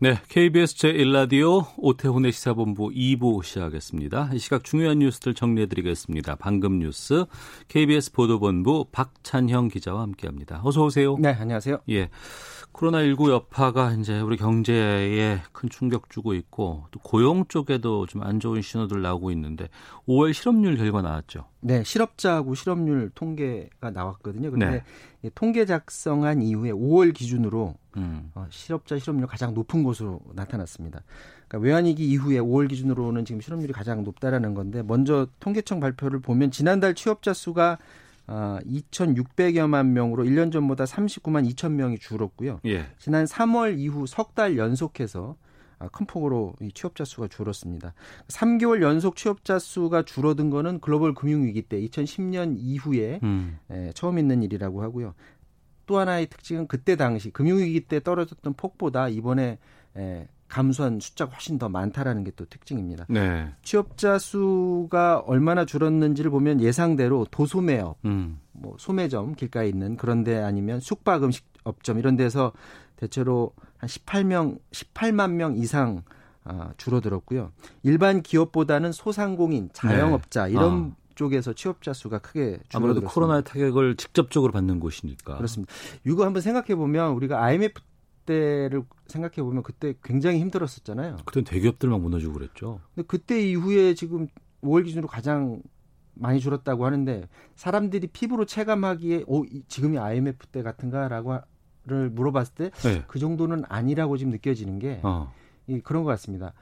네, KBS 제1라디오 오태훈의 시사본부 2부 시작하겠습니다. 이 시각 중요한 뉴스들 정리해드리겠습니다. 방금 뉴스 KBS 보도본부 박찬형 기자와 함께합니다. 어서 오세요. 네, 안녕하세요. 예, 코로나19 여파가 이제 우리 경제에 큰 충격 주고 있고 또 고용 쪽에도 좀 안 좋은 신호들 나오고 있는데 5월 실업률 결과 나왔죠. 네, 실업자하고 실업률 통계가 나왔거든요. 근데 네. 통계 작성한 이후에 5월 기준으로 음. 어, 실업자 실업률 가장 높은 곳으로 나타났습니다. 그러니까 외환위기 이후에 5월 기준으로는 지금 실업률이 가장 높다라는 건데 먼저 통계청 발표를 보면 지난달 취업자 수가 아, 2,600여만 명으로 1년 전보다 39만 2천 명이 줄었고요. 예. 지난 3월 이후 석 달 연속해서 아, 큰 폭으로 이 취업자 수가 줄었습니다. 3개월 연속 취업자 수가 줄어든 거는 글로벌 금융위기 때 2010년 이후에 음. 에, 처음 있는 일이라고 하고요. 또 하나의 특징은 그때 당시 금융위기 때 떨어졌던 폭보다 이번에 에, 감소한 숫자가 훨씬 더 많다라는 게 또 특징입니다. 네. 취업자 수가 얼마나 줄었는지를 보면 예상대로 도소매업, 음. 뭐 소매점 길가에 있는 그런데 아니면 숙박 음식 업점 이런 데서 대체로 한 18명, 18만 명 이상 아, 줄어들었고요. 일반 기업보다는 소상공인, 자영업자 네. 이런 아. 쪽에서 취업자 수가 크게 아무래도 줄어들었습니다. 코로나의 타격을 직접적으로 받는 곳이니까. 그렇습니다. 이거 한번 생각해 보면 우리가 IMF 때를 생각해 보면 그때 굉장히 힘들었었잖아요. 그땐 대기업들 막 무너지고 그랬죠. 근데 그때 이후에 지금 5월 기준으로 가장 많이 줄었다고 하는데 사람들이 피부로 체감하기에 오 이- 지금이 IMF 때 같은가라고를 물어봤을 때그 네. 정도는 아니라고 지금 느껴지는 게 어. 이 그런 것 같습니다.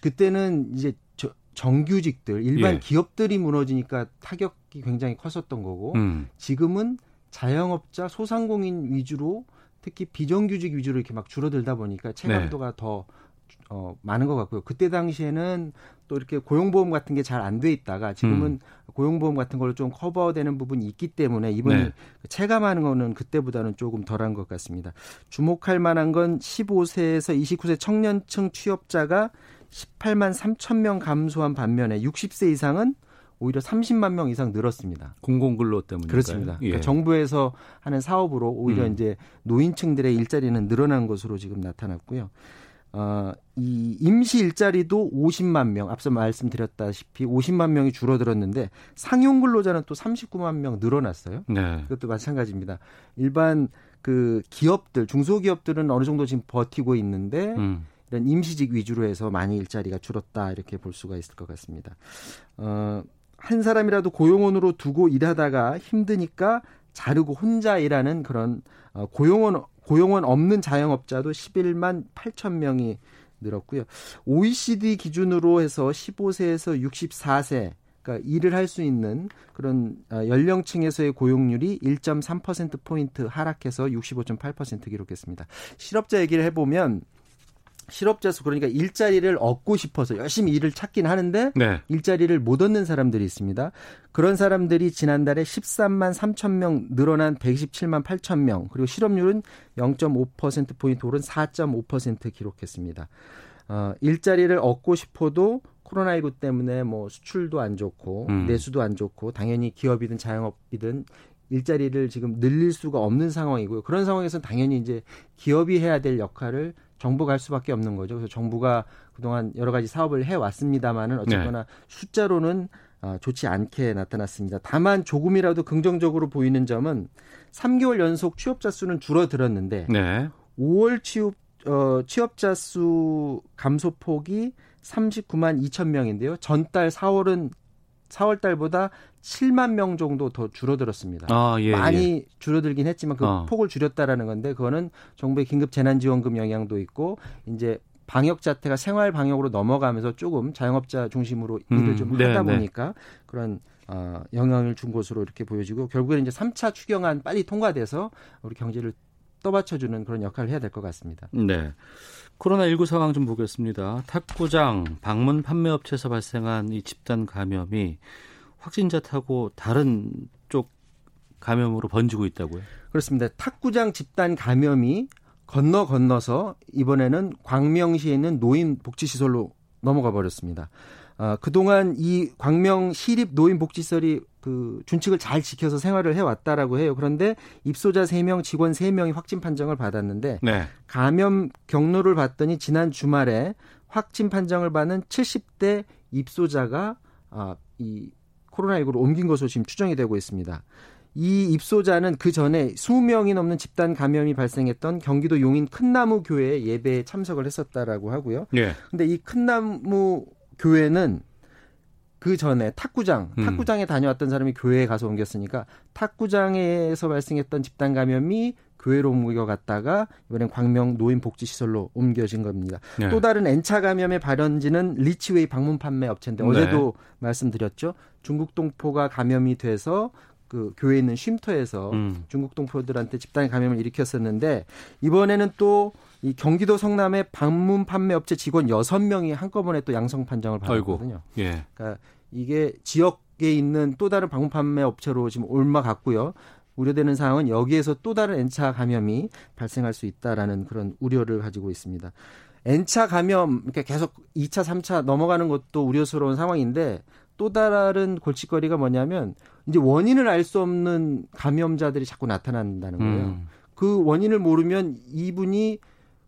그때는 이제 저, 정규직들 일반 예. 기업들이 무너지니까 타격이 굉장히 컸었던 거고 음. 지금은 자영업자 소상공인 위주로 특히 비정규직 위주로 이렇게 막 줄어들다 보니까 체감도가 네. 더 어, 많은 것 같고요. 그때 당시에는 또 이렇게 고용보험 같은 게 잘 안 돼 있다가 지금은 음. 고용보험 같은 걸로 좀 커버되는 부분이 있기 때문에 이번에 네. 체감하는 거는 그때보다는 조금 덜한 것 같습니다. 주목할 만한 건 15세에서 29세 청년층 취업자가 18만 3천 명 감소한 반면에 60세 이상은 오히려 30만 명 이상 늘었습니다. 공공근로 때문에 그렇습니다. 예. 그러니까 정부에서 하는 사업으로 오히려 음. 이제 노인층들의 일자리는 늘어난 것으로 지금 나타났고요. 어, 이 임시 일자리도 50만 명, 앞서 말씀드렸다시피 50만 명이 줄어들었는데 상용 근로자는 또 39만 명 늘어났어요. 네. 그것도 마찬가지입니다. 일반 그 기업들, 중소기업들은 어느 정도 지금 버티고 있는데 음. 이런 임시직 위주로 해서 많이 일자리가 줄었다 이렇게 볼 수가 있을 것 같습니다. 어, 한 사람이라도 고용원으로 두고 일하다가 힘드니까 자르고 혼자 일하는 그런 어, 고용원 고용원 없는 자영업자도 11만 8천 명이 늘었고요. OECD 기준으로 해서 15세에서 64세 그러니까 일을 할 수 있는 그런 어, 연령층에서의 고용률이 1.3% 포인트 하락해서 65.8% 기록했습니다. 실업자 얘기를 해보면 실업자 수 그러니까 일자리를 얻고 싶어서 열심히 일을 찾긴 하는데 네. 일자리를 못 얻는 사람들이 있습니다. 그런 사람들이 지난달에 13만 3천 명 늘어난 127만 8천 명 그리고 실업률은 0.5% 포인트 오른 4.5% 기록했습니다. 어, 일자리를 얻고 싶어도 코로나19 때문에 뭐 수출도 안 좋고 음. 내수도 안 좋고 당연히 기업이든 자영업이든 일자리를 지금 늘릴 수가 없는 상황이고요. 그런 상황에서 당연히 이제 기업이 해야 될 역할을 정부가 할 수밖에 없는 거죠. 그래서 정부가 그동안 여러 가지 사업을 해 왔습니다만은 어쨌거나 숫자로는 아, 좋지 않게 나타났습니다. 다만 조금이라도 긍정적으로 보이는 점은 3개월 연속 취업자 수는 줄어들었는데 네. 5월 취업 어, 취업자 수 감소폭이 39만 2천 명인데요. 전달 4월은 4월 달보다 7만 명 정도 더 줄어들었습니다. 아, 예. 많이 예. 줄어들긴 했지만 그 어. 폭을 줄였다라는 건데 그거는 정부의 긴급 재난지원금 영향도 있고 이제 방역 자태가 생활 방역으로 넘어가면서 조금 자영업자 중심으로 일을 음, 좀 네, 하다 네. 보니까 그런 어, 영향을 준 것으로 이렇게 보여지고 결국에는 이제 3차 추경안 빨리 통과돼서 우리 경제를 떠받쳐주는 그런 역할을 해야 될 것 같습니다. 네. 코로나19 상황 좀 보겠습니다. 탁구장, 방문 판매업체에서 발생한 이 집단 감염이 확진자 타고 다른 쪽 감염으로 번지고 있다고요? 그렇습니다. 탁구장 집단 감염이 건너 건너서 이번에는 광명시에 있는 노인 복지시설로 넘어가 버렸습니다. 어, 그동안 이 광명 시립 노인 복지시설이 그 준칙을 잘 지켜서 생활을 해왔다라고 해요. 그런데 입소자 3명, 직원 3명이 확진 판정을 받았는데 네. 감염 경로를 봤더니 지난 주말에 확진 판정을 받은 70대 입소자가 아, 이 코로나19로 옮긴 것으로 지금 추정이 되고 있습니다. 이 입소자는 그 전에 20명이 넘는 집단 감염이 발생했던 경기도 용인 큰나무 교회 예배에 참석을 했었다라고 하고요. 예. 근데 이 큰나무 교회는 그 전에 탁구장, 음. 탁구장에 다녀왔던 사람이 교회에 가서 옮겼으니까 탁구장에서 발생했던 집단 감염이 교회로 옮겨갔다가 이번엔 광명 노인복지시설로 옮겨진 겁니다. 네. 또 다른 N차 감염의 발현지는 리치웨이 방문 판매 업체인데 네. 어제도 말씀드렸죠. 중국 동포가 감염이 돼서 그 교회에 있는 쉼터에서 음. 중국 동포들한테 집단 감염을 일으켰었는데 이번에는 또 이 경기도 성남의 방문 판매 업체 직원 6명이 한꺼번에 또 양성 판정을. 받았거든요. 예. 그러니까 이게 지역에 있는 또 다른 방문 판매 업체로 지금 옮아갔고요. 우려되는 사항은 여기에서 또 다른 N차 감염이 발생할 수 있다라는 그런 우려를 가지고 있습니다. N차 감염 이렇게 계속 2차, 3차 넘어가는 것도 우려스러운 상황인데 또 다른 골칫거리가 뭐냐면 이제 원인을 알 수 없는 감염자들이 자꾸 나타난다는 거예요. 음. 그 원인을 모르면 이분이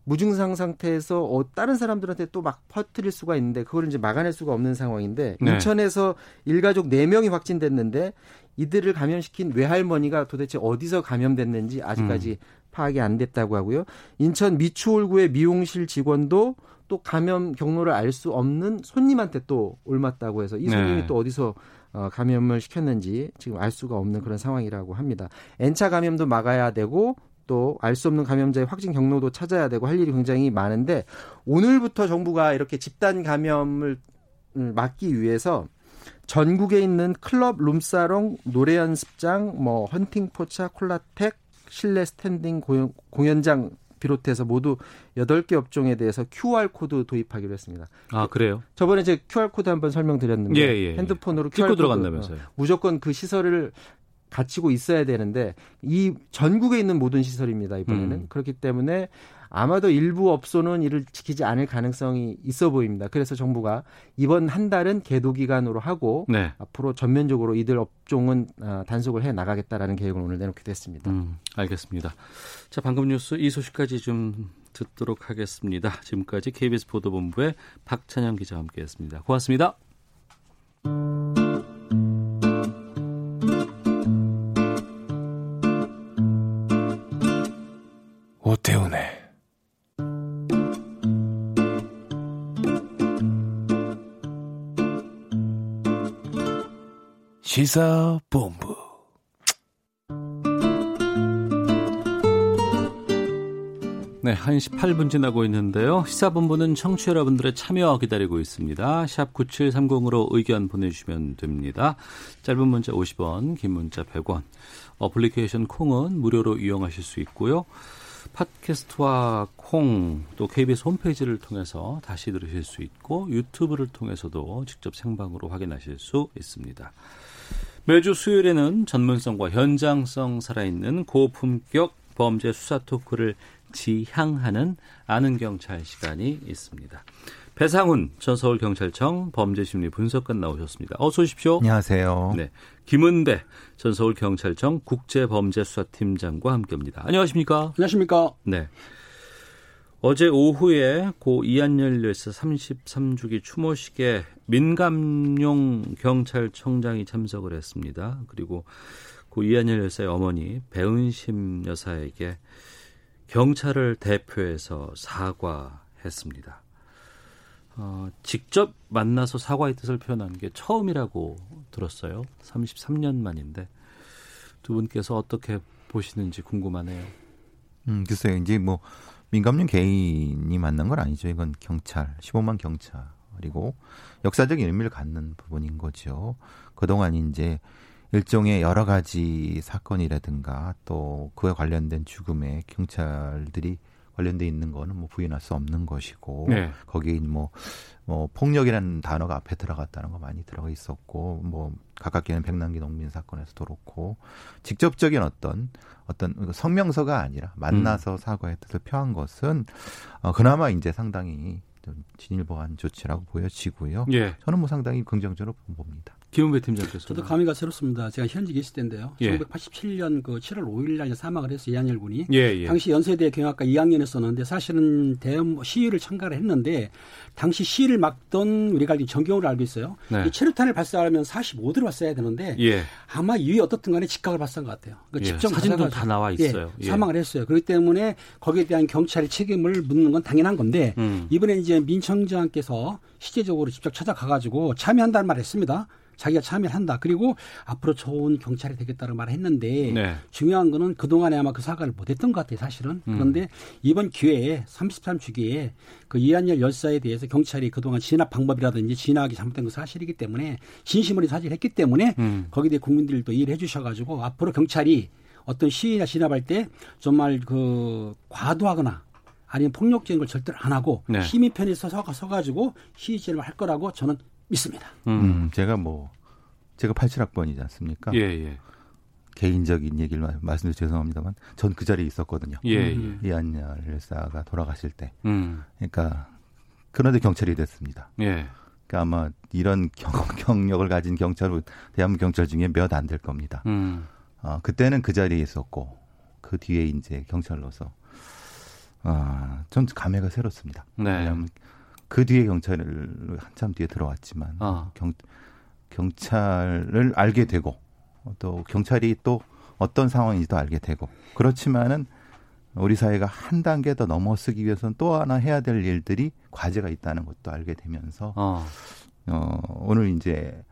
무증상 상태에서 어, 다른 사람들한테 또 막 퍼뜨릴 수가 있는데 그걸 이제 막아낼 수가 없는 상황인데 네. 인천에서 일가족 4명이 확진됐는데 이들을 감염시킨 외할머니가 도대체 어디서 감염됐는지 아직까지 음. 파악이 안 됐다고 하고요. 인천 미추홀구의 미용실 직원도 또 감염 경로를 알 수 없는 손님한테 또 옮았다고 해서 이 손님이 네. 또 어디서 어, 감염을 시켰는지 지금 알 수가 없는 그런 상황이라고 합니다. N차 감염도 막아야 되고 또 알 수 없는 감염자의 확진 경로도 찾아야 되고 할 일이 굉장히 많은데 오늘부터 정부가 이렇게 집단 감염을 음, 막기 위해서 전국에 있는 클럽, 룸사롱, 노래 연습장, 뭐 헌팅 포차, 콜라텍, 실내 스탠딩 공연, 공연장 비롯해서 모두 8개 업종에 대해서 QR 코드 도입하기로 했습니다. 아, 그래요? 저번에 제 QR 코드 한번 설명드렸는데 예, 예, 예. 핸드폰으로 찍고 QR 코드, 들어간다면서요. 어, 무조건 그 시설을 갖추고 있어야 되는데 이 전국에 있는 모든 시설입니다 이번에는 음. 그렇기 때문에 아마도 일부 업소는 이를 지키지 않을 가능성이 있어 보입니다. 그래서 정부가 이번 한 달은 계도 기간으로 하고 네. 앞으로 전면적으로 이들 업종은 아, 단속을 해 나가겠다라는 계획을 오늘 내놓게 됐습니다. 음, 알겠습니다. 자, 방금 뉴스 이 소식까지 좀 듣도록 하겠습니다. 지금까지 KBS 보도본부의 박찬영 기자와 함께했습니다. 고맙습니다. 오태훈의 시사본부 네, 1시 8분 지나고 있는데요. 시사본부는 청취 자 여러분들의 참여 기다리고 있습니다. 샵 9730으로 의견 보내주시면 됩니다. 짧은 문자 50원, 긴 문자 100원. 어플리케이션 콩은 무료로 이용하실 수 있고요. 팟캐스트와 콩, 또 KBS 홈페이지를 통해서 다시 들으실 수 있고 유튜브를 통해서도 직접 생방으로 확인하실 수 있습니다. 매주 수요일에는 전문성과 현장성 살아있는 고품격 범죄 수사 토크를 지향하는 아는 경찰 시간이 있습니다. 배상훈 전 서울경찰청 범죄심리 분석관 나오셨습니다. 어서 오십시오. 안녕하세요. 네. 김은배 전 서울경찰청 국제범죄수사팀장과 함께합니다. 안녕하십니까? 안녕하십니까. 네. 어제 오후에 고 이한열 열사 33주기 추모식에 민감용 경찰청장이 참석을 했습니다. 그리고 고 이한열 열사의 어머니 배은심 여사에게 경찰을 대표해서 사과했습니다. 어, 직접 만나서 사과의 뜻을 표현한 게 처음이라고 들었어요. 33년 만인데 두 분께서 어떻게 보시는지 궁금하네요. 음, 글쎄요. 이제 뭐 민감령 개인이 만난 건 아니죠. 이건 경찰, 15만 경찰 그리고 역사적인 의미를 갖는 부분인 거죠. 그동안 이제 일종의 여러 가지 사건이라든가 또 그에 관련된 죽음에 경찰들이 관련돼 있는 거는 뭐 부인할 수 없는 것이고 네. 거기에 뭐, 뭐 폭력이라는 단어가 앞에 들어갔다는 거 많이 들어가 있었고 뭐 가깝게는 백남기 농민 사건에서도 그렇고 직접적인 어떤 어떤 성명서가 아니라 만나서 사과의 뜻을 표한 것은 어, 그나마 이제 상당히 좀 진일보한 조치라고 보여지고요. 예. 저는 뭐 상당히 긍정적으로 봅니다. 김은배 팀장께서. 저도 감회가 새롭습니다. 제가 현직에 있을 때인데요. 예. 1987년 그 7월 5일 날 사망을 했어요. 이한열 군이. 예, 예. 당시 연세대 경영학과 2학년이었었는데 사실은 대형 시위를 참가를 했는데 당시 시위를 막던 우리가 알기 정경으로 알고 있어요. 네. 이 체류탄을 발사하면 45도로 발사해야 되는데 예. 아마 이위 어떻든 간에 직각을 발사한 것 같아요. 그러니까 예, 직접 사진도 발사가지고 다 나와 있어요. 예, 예. 사망을 했어요. 그렇기 때문에 거기에 대한 경찰의 책임을 묻는 건 당연한 건데 음. 이번에 이제 민청장께서 실제적으로 직접 찾아가가지고 참여한다는 말을 했습니다. 자기가 참여를 한다. 그리고 앞으로 좋은 경찰이 되겠다는 말을 했는데 네. 중요한 거는 그동안에 아마 그 사과를 못했던 것 같아요, 사실은. 음. 그런데 이번 기회에 33주기에 그 이한열 열사에 대해서 경찰이 그동안 진압 방법이라든지 진압이 잘못된 건 사실이기 때문에 진심으로 사실 했기 때문에 음. 거기에 대해 국민들도 이해를 해 주셔가지고 앞으로 경찰이 어떤 시위나 진압할 때 정말 그 과도하거나 아니면 폭력적인 걸 절대로 안 하고 네. 시민 편에 서서 서가지고 시위 진압을 할 거라고 저는 믿습니다. 음, 제가 뭐 제가 87학번이지 않습니까? 예, 예. 개인적인 얘기를 말- 말씀드려 죄송합니다만 전 그 자리에 있었거든요. 예, 예. 음. 이한열 열사가 돌아가실 때. 음. 그러니까 그런데 경찰이 됐습니다. 예. 그러니까 아마 이런 경, 경력을 가진 경찰은 대한민국 경찰 중에 몇 안 될 겁니다. 음. 어, 그때는 그 자리에 있었고 그 뒤에 이제 경찰로서 아, 전 감회가 새롭습니다. 네. 왜냐하면 그 뒤에 경찰을 한참 뒤에 들어왔지만 아. 경, 경찰을 알게 되고 또 경찰이 또 어떤 상황인지도 알게 되고 그렇지만은 우리 사회가 한 단계 더 넘어서기 위해서는 또 하나 해야 될 일들이 과제가 있다는 것도 알게 되면서 어. 어, 오늘 이제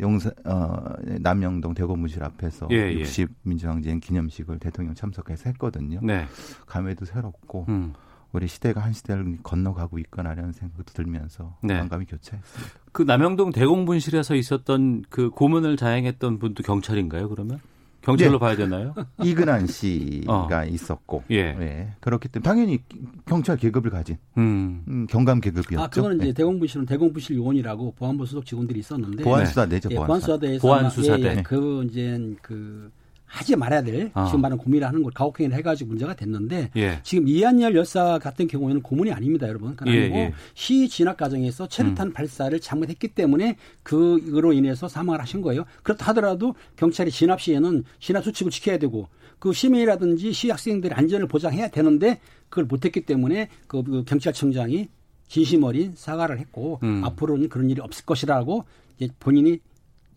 용산 어, 남영동 대검무실 앞에서 예, 예. 60 민주항쟁 기념식을 대통령 참석해서 했거든요. 네. 감회도 새롭고 음. 우리 시대가 한 시대를 건너가고 있구나라는 생각도 들면서 네. 반감이 교차했습니다. 그 남영동 대공분실에서 있었던 그 고문을 자행했던 분도 경찰인가요, 그러면? 경찰로 예. 봐야 되나요? 이근한 씨가 어. 있었고 예. 그렇기 때문에 당연히 경찰 계급을 가진 음. 음, 경감 계급이었죠. 아, 그거는 이제 네. 대공부실은 대공부실 요원이라고 보안부 소속 직원들이 있었는데 보안수사대죠. 예, 보안수사. 보안수사대에서 보안수사대. 예, 예, 그 이제 그 하지 말아야 될 아. 지금 말하는 고민을 하는 걸 가혹행위를 해가지고 문제가 됐는데 예. 지금 이한열 열사 같은 경우에는 고문이 아닙니다, 여러분. 그건 예, 아니고 예. 음. 시 진압 과정에서 체류탄 발사를 잘못했기 때문에 그로 인해서 사망을 하신 거예요. 그렇다 하더라도 경찰이 진압 시에는 진압 수칙을 지켜야 되고 그 시민이라든지 시 학생들의 안전을 보장해야 되는데 그걸 못했기 때문에 그, 그 경찰청장이 진심 어린 사과를 했고 음. 앞으로는 그런 일이 없을 것이라고 이제 본인이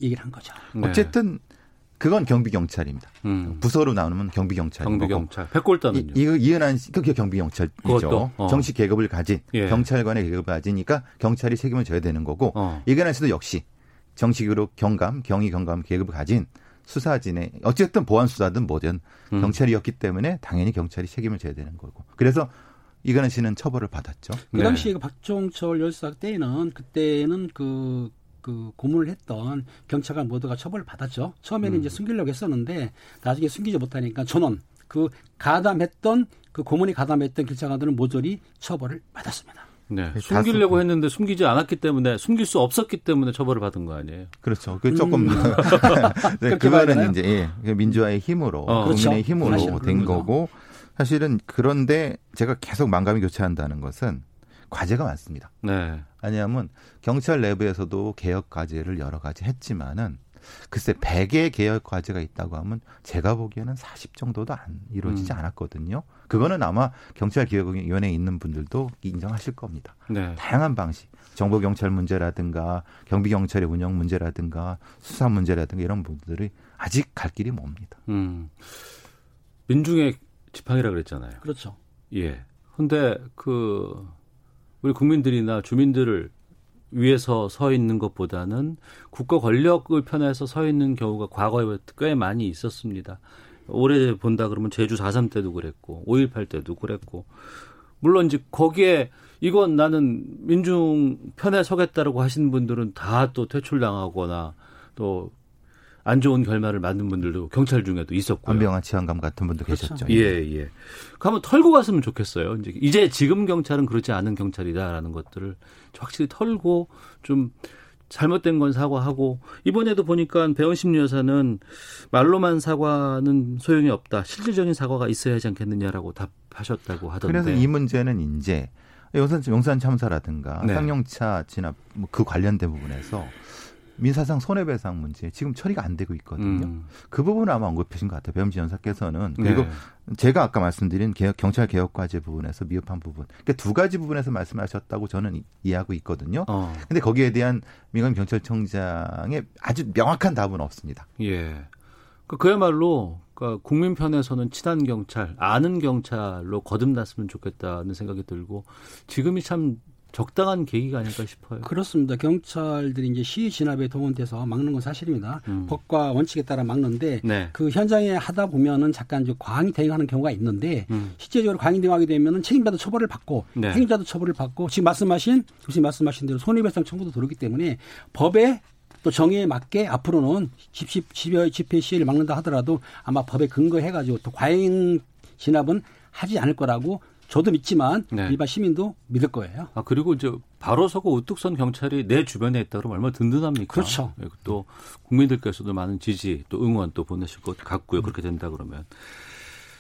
얘기를 한 거죠. 네. 어쨌든 그건 경비 경찰입니다. 음. 부서로 나누면 경비 경찰인 거고 경비 경찰. 백골단은요? 이, 이은한 씨, 그게 경비 경찰이죠. 그것도? 어. 정식 계급을 가진 예. 경찰관의 계급을 가지니까 경찰이 책임을 져야 되는 거고 어. 이근한 씨도 역시 정식으로 경감, 경위 경감 계급을 가진 수사진의 어쨌든 보안 수사든 뭐든 음. 경찰이었기 때문에 당연히 경찰이 책임을 져야 되는 거고. 그래서 이근한 씨는 처벌을 받았죠. 그 네. 당시에 그 박종철 열사 때는 그때는 그, 그 고문을 했던 경찰관 모두가 처벌을 받았죠. 처음에는 음. 이제 숨기려고 했었는데 나중에 숨기지 못하니까 전원 그 가담했던 그 고문이 가담했던 경찰관들은 모조리 처벌을 받았습니다. 네. 다 숨기려고. 했는데 숨기지 않았기 때문에 숨길 수 없었기 때문에 처벌을 받은 거 아니에요? 그렇죠. 그 조금 네, 그렇게 봐야 되나요? 그거는 이제 예, 그 민주화의 힘으로 어. 국민의 그렇죠. 힘으로 된. 거고 사실은 그런데 제가 계속 만감이 교차한다는 것은 과제가 많습니다. 네. 아니하면 경찰 내부에서도 개혁 과제를 여러 가지 했지만은 글쎄 100의 개혁 과제가 있다고 하면 제가 보기에는 40 정도도 안 이루어지지 음. 않았거든요. 그거는 아마 경찰 개혁위원회에 있는 분들도 인정하실 겁니다. 네. 다양한 방식, 정보 경찰 문제라든가 경비 경찰의 운영 문제라든가 수사 문제라든가 이런 부분들이 아직 갈 길이 멉니다. 음. 민중의 지팡이라 그랬잖아요. 그렇죠. 예. 근데 그 우리 국민들이나 주민들을 위해서 서 있는 것보다는 국가 권력을 편에서 서 있는 경우가 과거에 꽤 많이 있었습니다. 오래 본다 그러면 제주 4.3 때도 그랬고 5.18 때도 그랬고 물론 이제 거기에 이건 나는 민중 편에 서겠다라고 하시는 분들은 다 또 퇴출당하거나 또 안 좋은 결말을 맞는 분들도 경찰 중에도 있었고요. 안병환 치안감 같은 분도 그렇죠. 계셨죠. 예, 예. 그 한번 털고 갔으면 좋겠어요. 이제, 이제 지금 경찰은 그렇지 않은 경찰이다라는 것들을 확실히 털고 좀 잘못된 건 사과하고 이번에도 보니까 배원심 여사는 말로만 사과는 소용이 없다. 실질적인 사과가 있어야 하지 않겠느냐라고 답하셨다고 하던데. 그래서 이 문제는 이제 용산, 용산 참사라든가 네. 쌍용차 진압 뭐 그 관련된 부분에서 민사상 손해배상 문제 지금 처리가 안 되고 있거든요. 음. 그 부분을 아마 언급하신 것 같아요. 배움지 연사께서는 그리고 네. 제가 아까 말씀드린 개혁, 경찰 개혁 과제 부분에서 미흡한 부분, 그러니까 두 가지 부분에서 말씀하셨다고 저는 이- 이해하고 있거든요. 어, 근데 거기에 대한 민간 경찰청장의 아주 명확한 답은 없습니다. 예. 그 그야말로 그러니까 국민 편에서는 친한 경찰, 아는 경찰로 거듭났으면 좋겠다는 생각이 들고 지금이 참 적당한 계기가 아닐까 싶어요. 그렇습니다. 경찰들이 이제 시위 진압에 동원돼서 막는 건 사실입니다. 음. 법과 원칙에 따라 막는데 네. 그 현장에 하다 보면은 잠깐 좀 과잉 대응하는 경우가 있는데 음. 실제적으로 과잉 대응하게 되면은 책임자도 처벌을 받고 네. 책임자도 처벌을 받고 지금 말씀하신 교수님 말씀하신 대로 손해배상 청구도 들어오기 때문에 법에 또 정의에 맞게 앞으로는 집시 집회 집회 시위를 막는다 하더라도 아마 법에 근거해가지고 또 과잉 진압은 하지 않을 거라고 저도 믿지만 네. 일반 시민도 믿을 거예요. 아 그리고 이제 바로 서고 우뚝 선 경찰이 내 주변에 있다 그러면 얼마나 든든합니까? 그렇죠. 예, 또 국민들께서도 많은 지지 또 응원 또 보내실 것 같고요. 그렇게 된다 그러면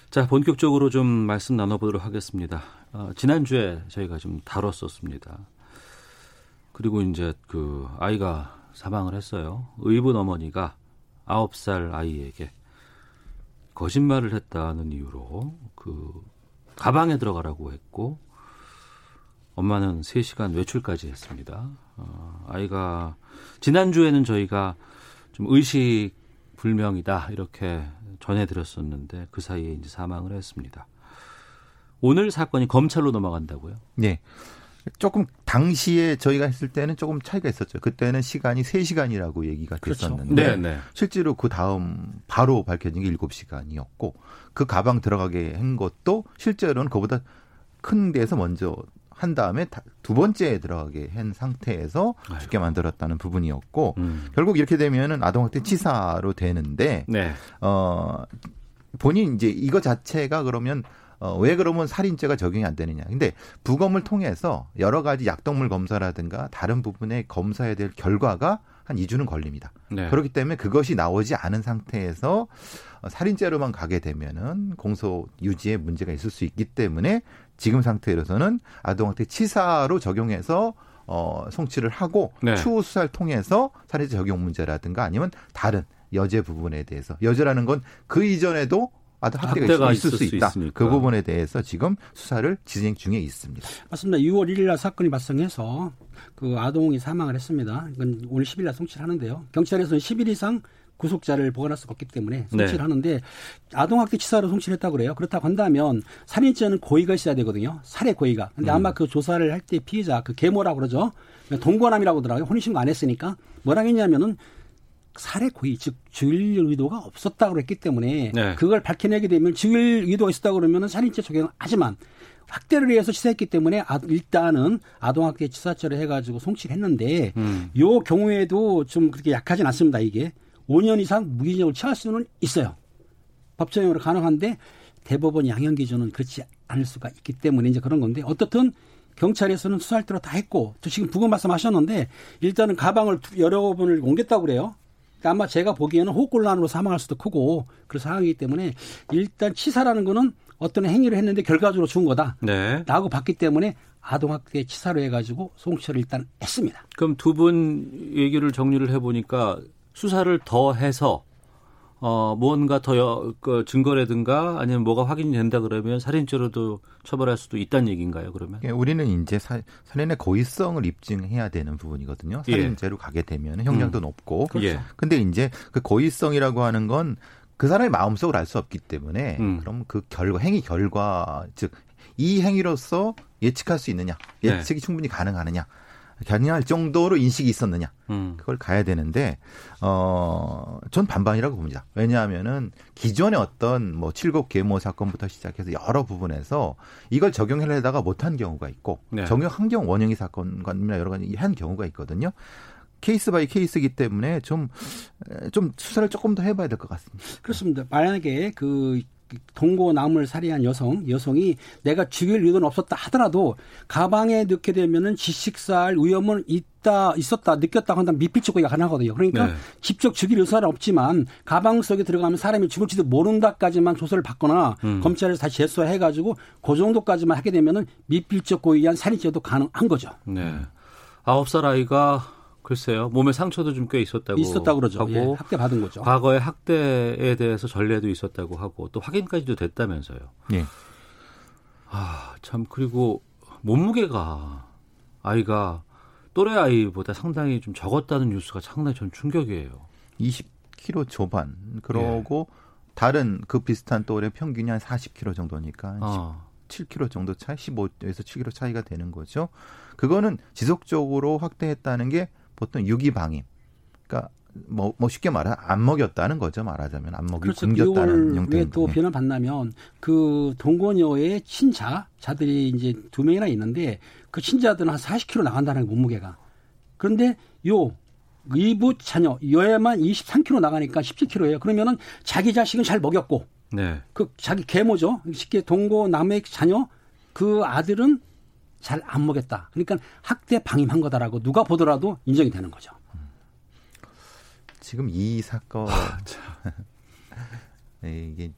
자 본격적으로 좀 말씀 나눠보도록 하겠습니다. 어, 지난주에 저희가 좀 다뤘었습니다. 그리고 이제 그 아이가 사망을 했어요. 의붓 어머니가 아홉 살 아이에게 거짓말을 했다는 이유로 그 가방에 들어가라고 했고 엄마는 3시간 외출까지 했습니다. 어, 아이가 지난주에는 저희가 좀 의식 불명이다 이렇게 전해드렸었는데 그 사이에 이제 사망을 했습니다. 오늘 사건이 검찰로 넘어간다고요? 네. 조금 당시에 저희가 했을 때는 조금 차이가 있었죠. 그때는 시간이 3시간이라고 얘기가 그렇죠. 됐었는데 네. 실제로 그 다음 바로 밝혀진 게 7시간이었고 그 가방 들어가게 한 것도 실제로는 그보다 큰 데서 먼저 한 다음에 다- 두 번째에 들어가게 한 상태에서 아이고. 죽게 만들었다는 부분이었고 음. 결국 이렇게 되면은 아동학대 치사로 되는데 네. 어 본인 이제 이거 자체가 그러면 어, 왜 그러면 살인죄가 적용이 안 되느냐. 근데 부검을 통해서 여러 가지 약동물 검사라든가 다른 부분에 검사해야 될 결과가 한 2주는 걸립니다. 네. 그렇기 때문에 그것이 나오지 않은 상태에서 어, 살인죄로만 가게 되면은 공소 유지에 문제가 있을 수 있기 때문에 지금 상태로서는 아동학대 치사로 적용해서 어, 송치를 하고 네. 추후 수사를 통해서 살인죄 적용 문제라든가 아니면 다른 여죄 부분에 대해서 여죄라는 건 그 이전에도 학대가, 학대가 있을, 있을 수수 있다. 있으니까. 그 부분에 대해서 지금 수사를 진행 중에 있습니다. 맞습니다. 6월 1일 날 사건이 발생해서 그 아동이 사망을 했습니다. 이건 오늘 10일 날 송치를 하는데요. 경찰에서는 10일 이상 구속자를 보관할 수가 없기 때문에 송치를 네. 하는데 아동학대 치사로 송치를 했다고 그래요. 그렇다고 한다면 살인죄는 고의가 있어야 되거든요. 살해 고의가. 근데 아마 그 조사를 할 때 피해자 그 계모라고 그러죠. 동거남이라고 하더라고요. 혼인신고 안 했으니까 뭐라고 했냐면은 살해 고의 즉 죽일 의도가 없었다고 그랬기 때문에 네. 그걸 밝혀내게 되면 죽일 의도가 있었다고 그러면 살인죄 적용하지만 학대를 위해서 치사했기 때문에 아, 일단은 아동학대 치사죄를 해가지고 송치를 했는데 음. 요 경우에도 좀 그렇게 약하진 않습니다 이게 5년 이상 무기징역을 취할 수는 있어요 법정형으로 가능한데 대법원 양형 기준은 그렇지 않을 수가 있기 때문에 이제 그런 건데 어떻든 경찰에서는 수사할 대로 다 했고 또 지금 부검 말씀하셨는데 일단은 가방을 두- 여러 번을 옮겼다고 그래요. 그러니까 아마 제가 보기에는 호흡곤란으로 사망할 수도 크고 그런 상황이기 때문에 일단 치사라는 거는 어떤 행위를 했는데 결과적으로 죽은 거다. 네. 라고 봤기 때문에 아동학대 치사로 해가지고 송치를 일단 했습니다. 그럼 두 분 얘기를 정리를 해보니까 수사를 더 해서 어 무언가 더 여, 그 증거라든가 아니면 뭐가 확인이 된다 그러면 살인죄로도 처벌할 수도 있다는 얘기인가요? 그러면? 예, 우리는 이제 사- 살인의 고의성을 입증해야 되는 부분이거든요. 예. 살인죄로 가게 되면 형량도 높고. 예. 근데 이제 그 고의성이라고 하는 건 그 사람의 마음속을 알 수 없기 때문에 음. 그럼 그 결과 행위 결과 즉 이 행위로서 예측할 수 있느냐 네. 예측이 충분히 가능하느냐 가능할 정도로 인식이 있었느냐 음. 그걸 가야 되는데 어 전 반반이라고 봅니다. 왜냐하면은 기존의 어떤 뭐 칠곡 계모 사건부터 시작해서 여러 부분에서 이걸 적용하려다가 못한 경우가 있고 네. 적용한 경우 원영이 사건이나 여러 가지 한 경우가 있거든요. case by case이기 때문에 좀 좀 수사를 조금 더 해봐야 될 것 같습니다. 그렇습니다. 만약에 그 동고남을 살해한 여성, 여성이 내가 죽일 의도는 없었다 하더라도 가방에 넣게 되면은 지식살 위험은 있다, 있었다, 느꼈다 한다면 미필적고가 가능하거든요. 그러니까 네. 직접 죽일 의사는 없지만 가방 속에 들어가면 사람이 죽을지도 모른다까지만 조사를 받거나 음. 검찰에서 다시 재수해가지고 그 정도까지만 하게 되면은 미필적 고의한 살인죄도 가능한 거죠. 네. 아홉 살 아이가 글쎄요 몸에 상처도 좀 꽤 있었다고 있었다 그러죠. 하고 예, 학대 받은 거죠. 과거에 학대에 대해서 전례도 있었다고 하고 또 확인까지도 됐다면서요. 예. 아, 참 그리고 몸무게가 아이가 또래 아이보다 상당히 좀 적었다는 뉴스가 상당히 전 충격이에요. 20kg 초반. 그러고 다른 그 비슷한 또래 평균이 한 40kg 정도니까 아, 17kg 정도 차이, 15에서 7kg 차이가 되는 거죠. 그거는 지속적으로 확대했다는 게 보통 유기방임. 그러니까 뭐, 뭐 쉽게 말하 안 먹였다는 거죠. 말하자면 안 먹이 그렇죠. 굶겼다는 이걸 형태. 왜또 비난 받나면 그 동거녀의 친자 자들이 이제 두 명이나 있는데 그 친자들은 한 40kg 나간다는 거예요, 몸무게가. 그런데 요 이부 자녀 여애만 23kg 나가니까 17kg예요. 그러면은 자기 자식은 잘 먹였고 네. 그 자기 계모죠. 쉽게 동고 남의 자녀 그 아들은 잘 안 먹였다. 그러니까 학대 방임한 거다라고 누가 보더라도 인정이 되는 거죠. 지금 이 사건 네, 이게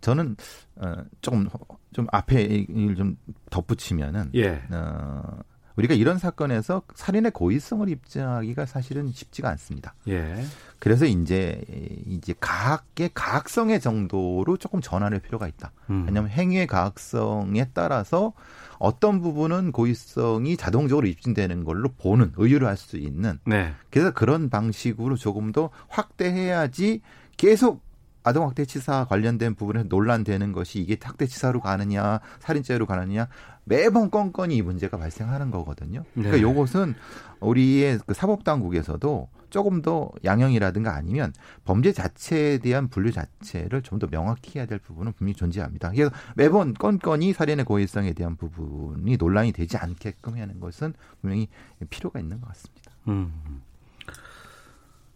저는 어, 조금 좀 앞에 이걸 좀 덧붙이면은 예. 어, 우리가 이런 사건에서 살인의 고의성을 입증하기가 사실은 쉽지가 않습니다. 예. 그래서 이제 이제 가학의 가학성의 정도로 조금 전환할 필요가 있다. 음. 왜냐하면 행위의 가학성에 따라서 어떤 부분은 고의성이 자동적으로 입증되는 걸로 보는 의유를 할 수 있는 네. 그래서 그런 방식으로 조금 더 확대해야지 계속 아동 학대치사 관련된 부분에서 논란되는 것이 이게 학대치사로 가느냐 살인죄로 가느냐 매번 건건이 이 문제가 발생하는 거거든요. 그러니까 네. 요것은 우리의 그 사법 당국에서도 조금 더 양형이라든가 아니면 범죄 자체에 대한 분류 자체를 좀 더 명확히 해야 될 부분은 분명히 존재합니다. 그래서 매번 건건이 살인의 고의성에 대한 부분이 논란이 되지 않게끔 하는 것은 분명히 필요가 있는 것 같습니다. 음.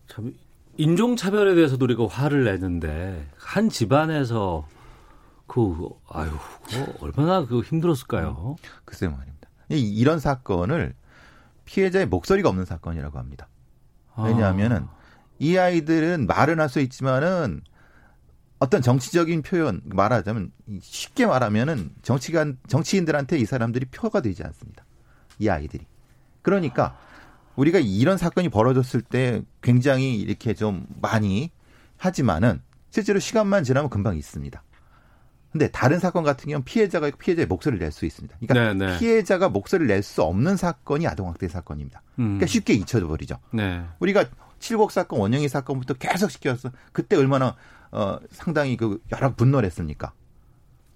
참 인종차별에 대해서도 우리가 화를 내는데 한 집안에서 그 아유 그거 얼마나 그 힘들었을까요? 글쎄 말입니다. 이- 이런 사건을 피해자의 목소리가 없는 사건이라고 합니다. 왜냐하면은 이 아이들은 말은 할 수 있지만은 어떤 정치적인 표현 말하자면 쉽게 말하면은 정치관 정치인들한테 이 사람들이 표가 되지 않습니다. 이 아이들이. 그러니까 우리가 이런 사건이 벌어졌을 때 굉장히 이렇게 좀 많이 하지만은 실제로 시간만 지나면 금방 있습니다. 근데 다른 사건 같은 경우는 피해자가 피해자의 목소리를 낼 수 있습니다. 그러니까 네, 네. 피해자가 목소리를 낼 수 없는 사건이 아동학대 사건입니다. 음. 그러니까 쉽게 잊혀져 버리죠. 네. 우리가 칠곡 사건, 원영희 사건부터 계속 시켰어. 그때 얼마나 어 상당히 그 여러 분노를 했습니까?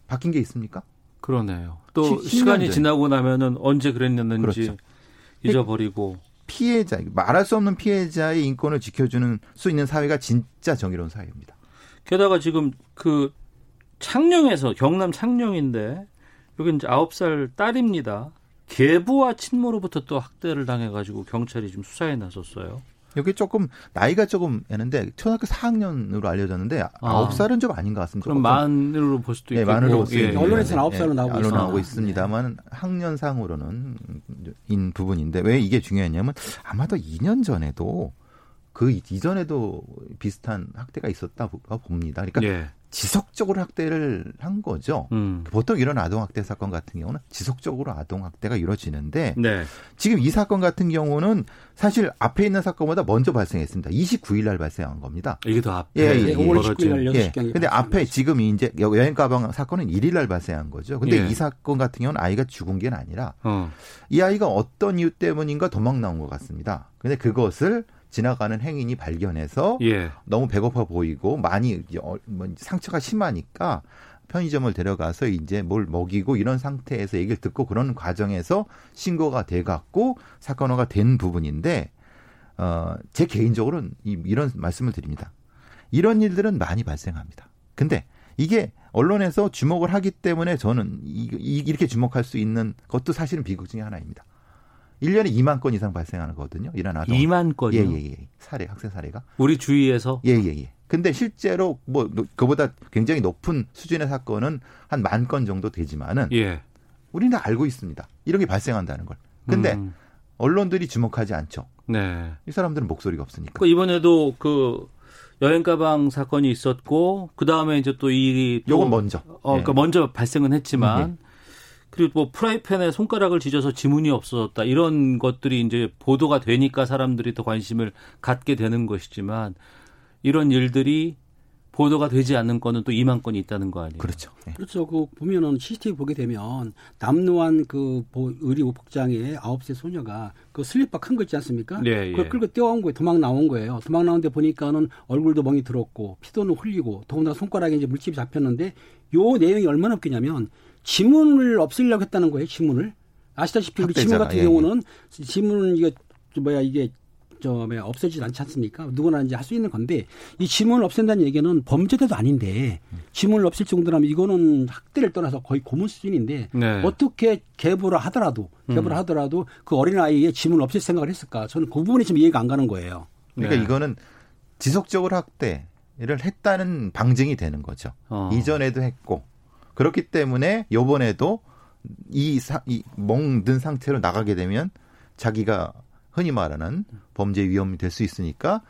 바뀐 게 있습니까? 그러네요. 또 시- 시간이 전. 지나고 나면은 언제 그랬는지 그렇죠. 잊어버리고 피해자 말할 수 없는 피해자의 인권을 지켜주는 수 있는 사회가 진짜 정의로운 사회입니다. 게다가 지금 그 창녕에서 경남 창녕인데 여기 이제 아홉 살 딸입니다. 계부와 친모로부터 또 학대를 당해가지고 경찰이 좀 수사에 나섰어요. 여기 조금 나이가 조금 했는데 초등학교 4학년으로 알려졌는데 아홉 살은 좀 아닌 것 같습니다. 그럼 만으로 볼 수도 네, 있고. 만으로 예, 예. 언론에서는 아홉 살로 나오고 언론 있습니다. 나오고 있습니다만 학년상으로는 인 부분인데 왜 이게 중요했냐면 아마도 2년 전에도 그 이전에도 비슷한 학대가 있었다 봅니다. 그러니까 예. 지속적으로 학대를 한 거죠. 음. 보통 이런 아동학대 사건 같은 경우는 지속적으로 아동학대가 이루어지는데 네. 지금 이 사건 같은 경우는 사실 앞에 있는 사건보다 먼저 발생했습니다. 29일 날 발생한 겁니다. 이게 더 앞에 예, 예, 예. 5월 벌어진- 19일 날 예. 6시 경에 근데 앞에 지금 이제 여행 가방 사건은 1일 날 발생한 거죠. 근데 예. 이 사건 같은 경우는 아이가 죽은 게 아니라 어. 이 아이가 어떤 이유 때문인가 도망 나온 것 같습니다. 근데 그것을 지나가는 행인이 발견해서 예. 너무 배고파 보이고 많이 어, 뭐 상처가 심하니까 편의점을 데려가서 이제 뭘 먹이고 이런 상태에서 얘기를 듣고 그런 과정에서 신고가 돼 갖고 사건화가 된 부분인데 어, 제 개인적으로는 이, 이런 말씀을 드립니다. 이런 일들은 많이 발생합니다. 근데 이게 언론에서 주목을 하기 때문에 저는 이, 이- 이렇게 주목할 수 있는 것도 사실은 비극 중에 하나입니다. 1년에 2만 건 이상 발생하거든요. 이런 아동. 2만 건이요? 예, 예, 예. 사례, 학생 사례가. 우리 주위에서 예, 예, 예. 근데 실제로 뭐 그보다 굉장히 높은 수준의 사건은 한 만 건 정도 되지만은 예. 우리는 알고 있습니다. 이런 게 발생한다는 걸. 근데 음, 언론들이 주목하지 않죠. 네. 이 사람들은 목소리가 없으니까. 그 이번에도 그 여행 가방 사건이 있었고 그 다음에 이제 또 이 요건 먼저. 어, 그러니까 예. 먼저 발생은 했지만 그리고 뭐 프라이팬에 손가락을 쥐져서 지문이 없어졌다 이런 것들이 이제 보도가 되니까 사람들이 더 관심을 갖게 되는 것이지만 이런 일들이 보도가 되지 않는 건은 또 2만 건이 있다는 거 아니에요? 그렇죠. 예. 그렇죠. 그 보면은 CCTV 보게 되면 남노한 그 보- 의리 복장의 아홉 세 소녀가 그 슬리퍼 큰 거 있지 않습니까? 예, 예. 그걸 끌고 뛰어온 거예요. 도망 나온 거예요. 도망 나오는데 보니까는 얼굴도 멍이 들었고 피도는 흘리고 더군다나 손가락에 이제 물집이 잡혔는데 요 내용이 얼마나 웃기냐면 지문을 없애려고 했다는 거예요. 지문을 아시다시피 우리 지문 같은 예, 예. 경우는 지문은 이게 저 뭐야 이게 저 뭐야 없어지지 않지 않습니까? 누구나 이제 할 수 있는 건데 이 지문을 없앤다는 얘기는 범죄자도 아닌데 지문을 없앨 정도라면 이거는 학대를 떠나서 거의 고문 수준인데 네. 어떻게 계부를 하더라도 계부를 하더라도 그 어린 아이의 지문을 없앨 생각을 했을까? 저는 그 부분이 좀 이해가 안 가는 거예요. 그러니까 네. 이거는 지속적으로 학대를 했다는 방증이 되는 거죠. 어. 이전에도 했고 그렇기 때문에 요번에도 이, 사, 이 멍든 상태로 나가게 되면 자기가 흔히 말하는 범죄 위험이 될 수 있으니까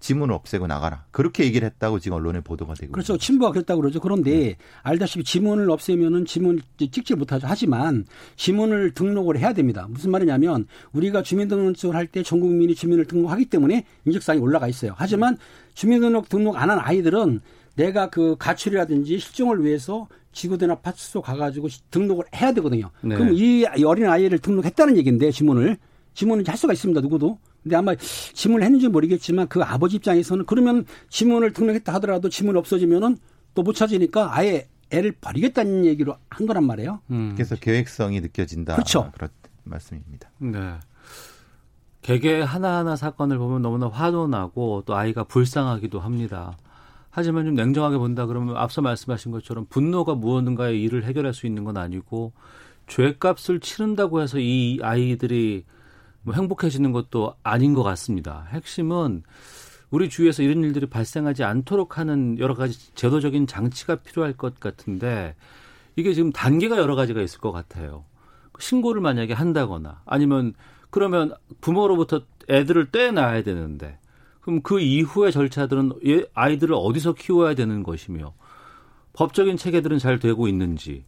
지문을 없애고 나가라. 그렇게 얘기를 했다고 지금 언론에 보도가 되고 그렇죠. 그랬다고 그러죠. 그런데 네. 알다시피 지문을 없애면은 지문 찍지 못하죠. 하지만 지문을 등록을 해야 됩니다. 무슨 말이냐면 우리가 주민등록증을 할 때 전 국민이 주민을 등록하기 때문에 인적사항이 올라가 있어요. 하지만 주민등록 등록 안 한 아이들은 내가 그 가출이라든지 실종을 위해서 지구대나 파출소 가가지고 시- 등록을 해야 되거든요. 네. 그럼 이 어린 아이를 등록했다는 얘기인데 지문을 지문은 할 수가 있습니다. 누구도. 근데 아마 지문을 했는지 모르겠지만 그 아버지 입장에서는 그러면 지문을 등록했다 하더라도 지문 없어지면은 또 못 찾으니까 아예 애를 버리겠다는 얘기로 한 거란 말이에요. 음. 그래서 계획성이 느껴진다. 그렇죠. 그런 말씀입니다. 네. 개개 하나하나 사건을 보면 너무나 화도 나고 또 아이가 불쌍하기도 합니다. 하지만 좀 냉정하게 본다 그러면 앞서 말씀하신 것처럼 분노가 무엇인가의 일을 해결할 수 있는 건 아니고 죄값을 치른다고 해서 이 아이들이 뭐 행복해지는 것도 아닌 것 같습니다. 핵심은 우리 주위에서 이런 일들이 발생하지 않도록 하는 여러 가지 제도적인 장치가 필요할 것 같은데 이게 지금 단계가 여러 가지가 있을 것 같아요. 신고를 만약에 한다거나 아니면 그러면 부모로부터 애들을 떼놔야 되는데 그럼 그 이후의 절차들은 얘- 아이들을 어디서 키워야 되는 것이며 법적인 체계들은 잘 되고 있는지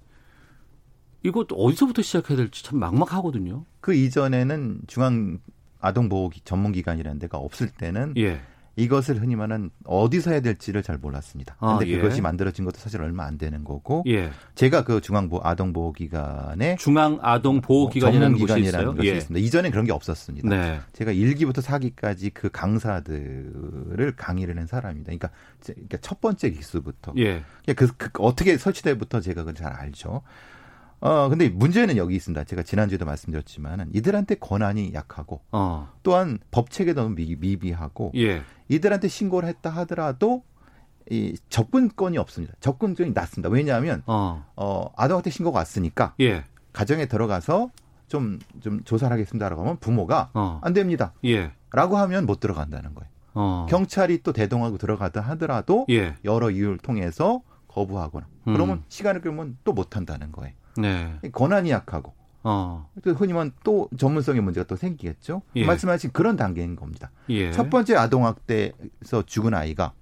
이것도 어디서부터 시작해야 될지 참 막막하거든요. 그 이전에는 중앙 아동보호 전문기관이라는 데가 없을 때는 예. 이것을 흔히 말하는 어디서 해야 될지를 잘 몰랐습니다. 아, 근데 예. 그것이 만들어진 것도 사실 얼마 안 되는 거고 예. 제가 그 중앙보 아동보호기관에 중앙 아동 보호 기관이라는 곳이 있어요. 것이 예. 있습니다. 이전에 그런 게 없었습니다. 네. 제가 1기부터 4기까지 그 강사들을 강의를 한 사람입니다. 그러니까, 제- 그러니까 첫 번째 기수부터 예. 그, 그 어떻게 설치돼부터 제가 그걸 잘 알죠. 어 근데 문제는 여기 있습니다. 제가 지난주에도 말씀드렸지만은 이들한테 권한이 약하고 어. 또한 법 체계도 너무 미, 미비하고 예. 이들한테 신고를 했다 하더라도 이 접근권이 없습니다. 접근권이 낮습니다. 왜냐하면 어. 어 아동학대 신고가 왔으니까 예. 가정에 들어가서 좀 좀 조사를 하겠습니다라고 하면 부모가 어. 안 됩니다. 예. 라고 하면 못 들어간다는 거예요. 어. 경찰이 또 대동하고 들어가다 하더라도 예. 여러 이유를 통해서 거부하거나 음. 그러면 시간을 끌면 또 못 한다는 거예요. 네. 권한이 약하고 어. 또 흔히 말하면 또 전문성의 문제가 또 생기겠죠. 예. 말씀하신 그런 단계인 겁니다. 예. 첫 번째 아동학대에서 죽은 아이가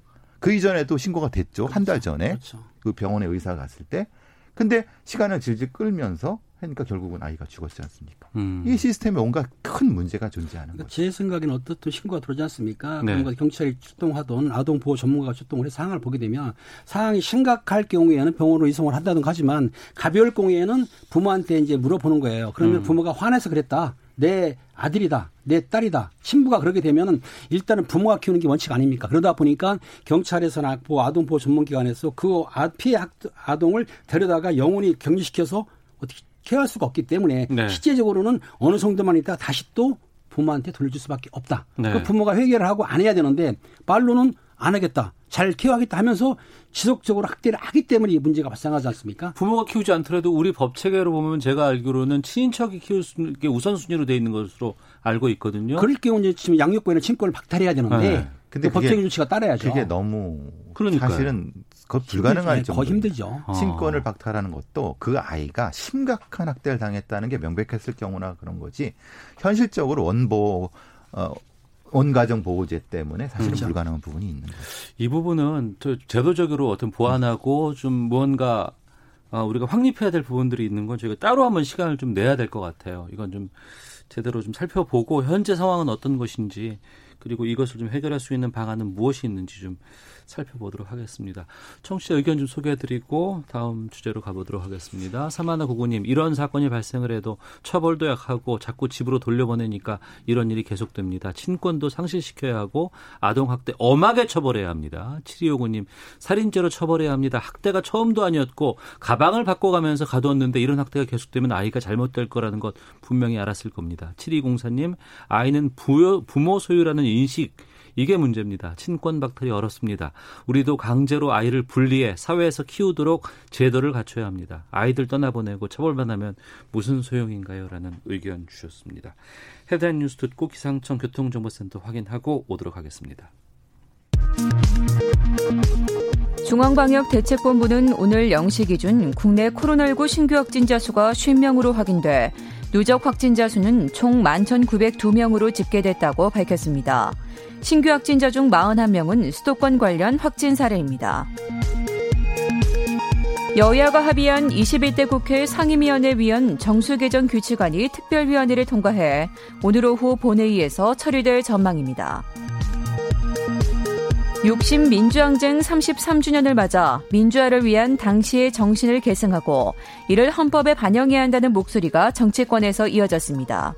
그 이전에도 신고가 됐죠. 한달 전에 그렇죠. 그 병원에 의사가 갔을 때. 근데 시간을 질질 끌면서 하니까 결국은 아이가 죽었지 않습니까? 음. 이 시스템에 뭔가 큰 문제가 존재하는 그러니까 거죠. 제 생각에는 어떻든 신고가 들어오지 않습니까? 네. 그런 거 경찰이 출동하던 아동 보호 전문가가 출동을 해서 상황을 보게 되면 상황이 심각할 경우에는 병원으로 이송을 한다든가 하지만 가벼울 경우에는 부모한테 이제 물어보는 거예요. 그러면 음. 부모가 화내서 그랬다. 내 아들이다. 내 딸이다. 친부가 그러게 되면은 일단은 부모가 키우는 게 원칙 아닙니까? 그러다 보니까 경찰에서나 뭐 아동보호 전문기관에서 그 아- 피해 학- 아동을 데려다가 영원히 격리시켜서 어떻게 케어할 수가 없기 때문에 네. 실제적으로는 어느 정도만 있다 가 다시 또 부모한테 돌려줄 수밖에 없다. 네. 그 부모가 회개를 하고 안 해야 되는데 말로는 안 하겠다. 잘 케어하겠다 하면서 지속적으로 학대를 하기 때문에 이 문제가 발생하지 않습니까? 부모가 키우지 않더라도 우리 법 체계로 보면 제가 알기로는 친인척이 키울 수 있는 게 우선순위로 돼 있는 것으로 알고 있거든요. 그럴 경우 이제 지금 양육권이나 친권을 박탈해야 되는데 네. 근데 그 법적인 그게- 조치가 따라야죠. 그게 너무 그러니까요. 사실은 그 불가능할 힘들죠. 정도. 거의 힘들죠. 어. 친권을 박탈하는 것도 그 아이가 심각한 학대를 당했다는 게 명백했을 경우나 그런 거지 현실적으로 원보 어, 원가정 보호제 때문에 사실은 그렇죠. 불가능한 부분이 있는 거죠. 이 부분은 저 제도적으로 어떤 보완하고 좀 무언가 어, 우리가 확립해야 될 부분들이 있는 건 저희가 따로 한번 시간을 좀 내야 될 것 같아요. 이건 좀 제대로 좀 살펴보고 현재 상황은 어떤 것인지 그리고 이것을 좀 해결할 수 있는 방안은 무엇이 있는지 좀 살펴보도록 하겠습니다. 청취자 의견 좀 소개해드리고 다음 주제로 가보도록 하겠습니다. 사마나 고구님 이런 사건이 발생을 해도 처벌도 약하고 자꾸 집으로 돌려보내니까 이런 일이 계속됩니다. 친권도 상실시켜야 하고 아동학대 엄하게 처벌해야 합니다. 7259님 살인죄로 처벌해야 합니다. 학대가 처음도 아니었고 가방을 바꿔가면서 가두었는데 이런 학대가 계속되면 아이가 잘못될 거라는 것 분명히 알았을 겁니다. 7204님 아이는 부여, 부모 소유라는 인식 이게 문제입니다. 친권 박탈이 어렵습니다. 우리도 강제로 아이를 분리해 사회에서 키우도록 제도를 갖춰야 합니다. 아이들 떠나보내고 처벌만 하면 무슨 소용인가요? 라는 의견 주셨습니다. 헤드라인 뉴스 듣고 기상청 교통정보센터 확인하고 오도록 하겠습니다. 중앙방역대책본부는 오늘 0시 기준 국내 코로나19 신규 확진자 수가 50명으로 확인돼 누적 확진자 수는 총 11,902명으로 집계됐다고 밝혔습니다. 신규 확진자 중 41명은 수도권 관련 확진 사례입니다. 여야가 합의한 21대 국회 상임위원회 위원 정수개정 규칙안이 특별위원회를 통과해 오늘 오후 본회의에서 처리될 전망입니다. 60 민주항쟁 33주년을 맞아 민주화를 위한 당시의 정신을 계승하고 이를 헌법에 반영해야 한다는 목소리가 정치권에서 이어졌습니다.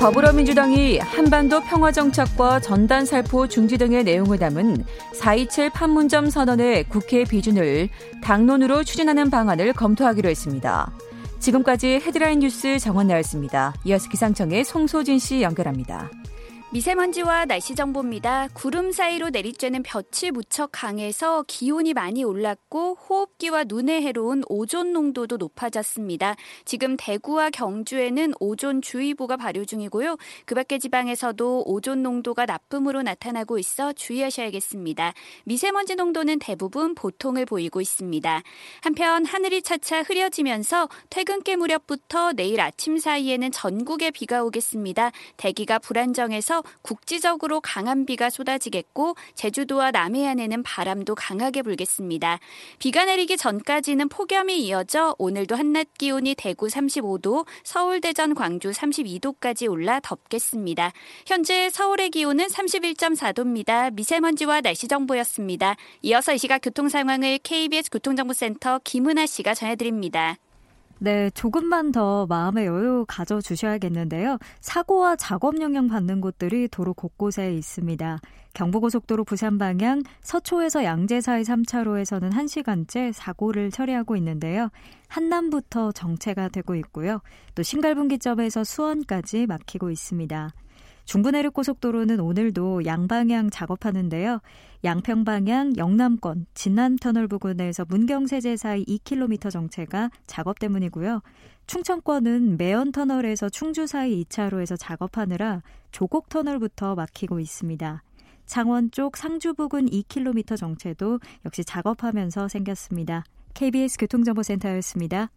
더불어민주당이 한반도 평화정착과 전단살포 중지 등의 내용을 담은 4.27 판문점 선언의 국회 비준을 당론으로 추진하는 방안을 검토하기로 했습니다. 지금까지 헤드라인 뉴스 정원 나였습니다. 이어서 기상청의 송소진 씨 연결합니다. 미세먼지와 날씨 정보입니다. 구름 사이로 내리쬐는 볕이 무척 강해서 기온이 많이 올랐고 호흡기와 눈에 해로운 오존 농도도 높아졌습니다. 지금 대구와 경주에는 오존 주의보가 발효 중이고요. 그 밖의 지방에서도 오존 농도가 나쁨으로 나타나고 있어 주의하셔야겠습니다. 미세먼지 농도는 대부분 보통을 보이고 있습니다. 한편 하늘이 차차 흐려지면서 퇴근길 무렵부터 내일 아침 사이에는 전국에 비가 오겠습니다. 대기가 불안정해서 국지적으로 강한 비가 쏟아지겠고 제주도와 남해안에는 바람도 강하게 불겠습니다. 비가 내리기 전까지는 폭염이 이어져 오늘도 한낮 기온이 대구 35도, 서울, 대전, 광주 32도까지 올라 덥겠습니다. 현재 서울의 기온은 31.4도입니다. 미세먼지와 날씨 정보였습니다. 이어서 이 시각 교통 상황을 KBS 교통정보센터 김은아 씨가 전해드립니다. 네, 조금만 더 마음의 여유 가져주셔야겠는데요. 사고와 작업 영향 받는 곳들이 도로 곳곳에 있습니다. 경부고속도로 부산 방향 서초에서 양재 사이 3차로에서는 1시간째 사고를 처리하고 있는데요. 한남부터 정체가 되고 있고요. 또 신갈분기점에서 수원까지 막히고 있습니다. 중부내륙 고속도로는 오늘도 양방향 작업하는데요. 양평 방향 영남권 진남터널 부근에서 문경세제 사이 2km 정체가 작업 때문이고요. 충청권은 매연터널에서 충주 사이 2차로에서 작업하느라 조곡터널부터 막히고 있습니다. 창원 쪽 상주 부근 2km 정체도 역시 작업하면서 생겼습니다. KBS 교통정보센터였습니다.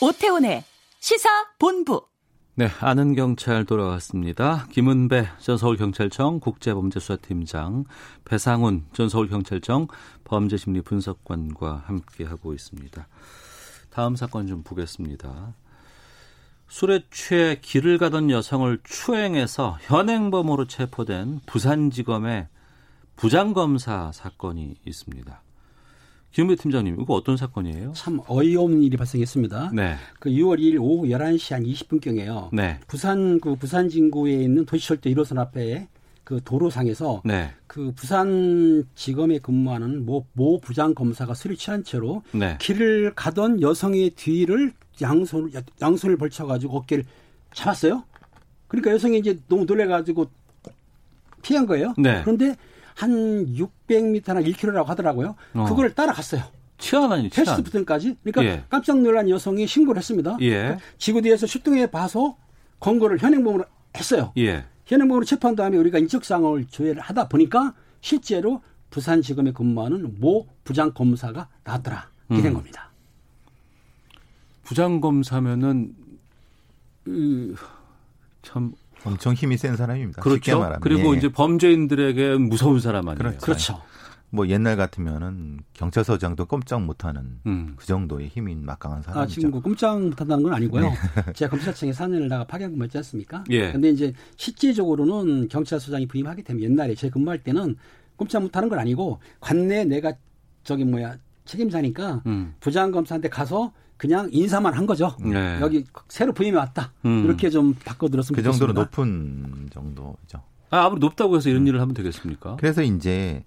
오태훈의 시사 본부. 네, 아는 경찰 돌아왔습니다. 김은배 전 서울경찰청 국제범죄수사팀장, 배상훈 전 서울경찰청 범죄심리분석관과 함께하고 있습니다. 다음 사건 좀 보겠습니다. 술에 취해 길을 가던 여성을 추행해서 현행범으로 체포된 부산지검의 부장검사 사건이 있습니다. 김은배 팀장님, 이거 어떤 사건이에요? 참 어이없는 일이 발생했습니다. 네. 그 6월 2일 오후 11시 한 20분경에요. 네. 부산 그 부산 진구에 있는 도시철도 1호선 앞에 그 도로상에서 네. 그 부산 지검에 근무하는 모, 모 부장 검사가 술이 취한 채로 네. 길을 가던 여성의 뒤를 양손 양손을 벌쳐 가지고 어깨를 잡았어요. 그러니까 여성이 이제 너무 놀래 가지고 피한 거예요. 네. 그런데 한 600m나 1km라고 하더라고요. 어. 그걸 따라갔어요. 치안 아니 치안. 패스트 부튼까지. 그러니까 예. 깜짝 놀란 여성이 신고를 했습니다. 예. 지구대에서 출동해 봐서 건거를 현행범으로 했어요. 예. 현행범으로 체포한 다음에 우리가 인적사항을 조회를 하다 보니까 실제로 부산지검에 근무하는 모 부장 검사가 나왔더라. 이렇게 된 음. 겁니다. 부장 검사면은 이, 참 엄청 힘이 센 사람입니다. 그렇죠. 말하면. 그리고 예. 이제 범죄인들에게 무서운 사람 아니에요. 그렇죠. 뭐 옛날 같으면은 경찰서장도 꼼짝 못하는 음. 그 정도의 힘이 막강한 아, 사람이죠. 지금 그 꼼짝 못한다는 건 아니고요. 네. 제가 검찰청에 4년을 나가 파견 근무했지 않습니까? 예. 근데 이제 실제적으로는 경찰서장이 부임하게 되면 옛날에 제 근무할 때는 꼼짝 못하는 건 아니고 관내 내가 저기 뭐야 책임자니까 음. 부장검사한테 가서 그냥 인사만 한 거죠. 네. 여기 새로 부임이 왔다. 음. 이렇게 좀 바꿔 들었으면 그 정도로 좋겠습니다. 높은 정도죠. 아, 아무리 높다고 해서 이런 일을 하면 되겠습니까? 그래서 이제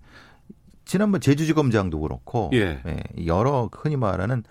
지난번 제주지검장도 그렇고 예. 예, 여러 흔히 말하는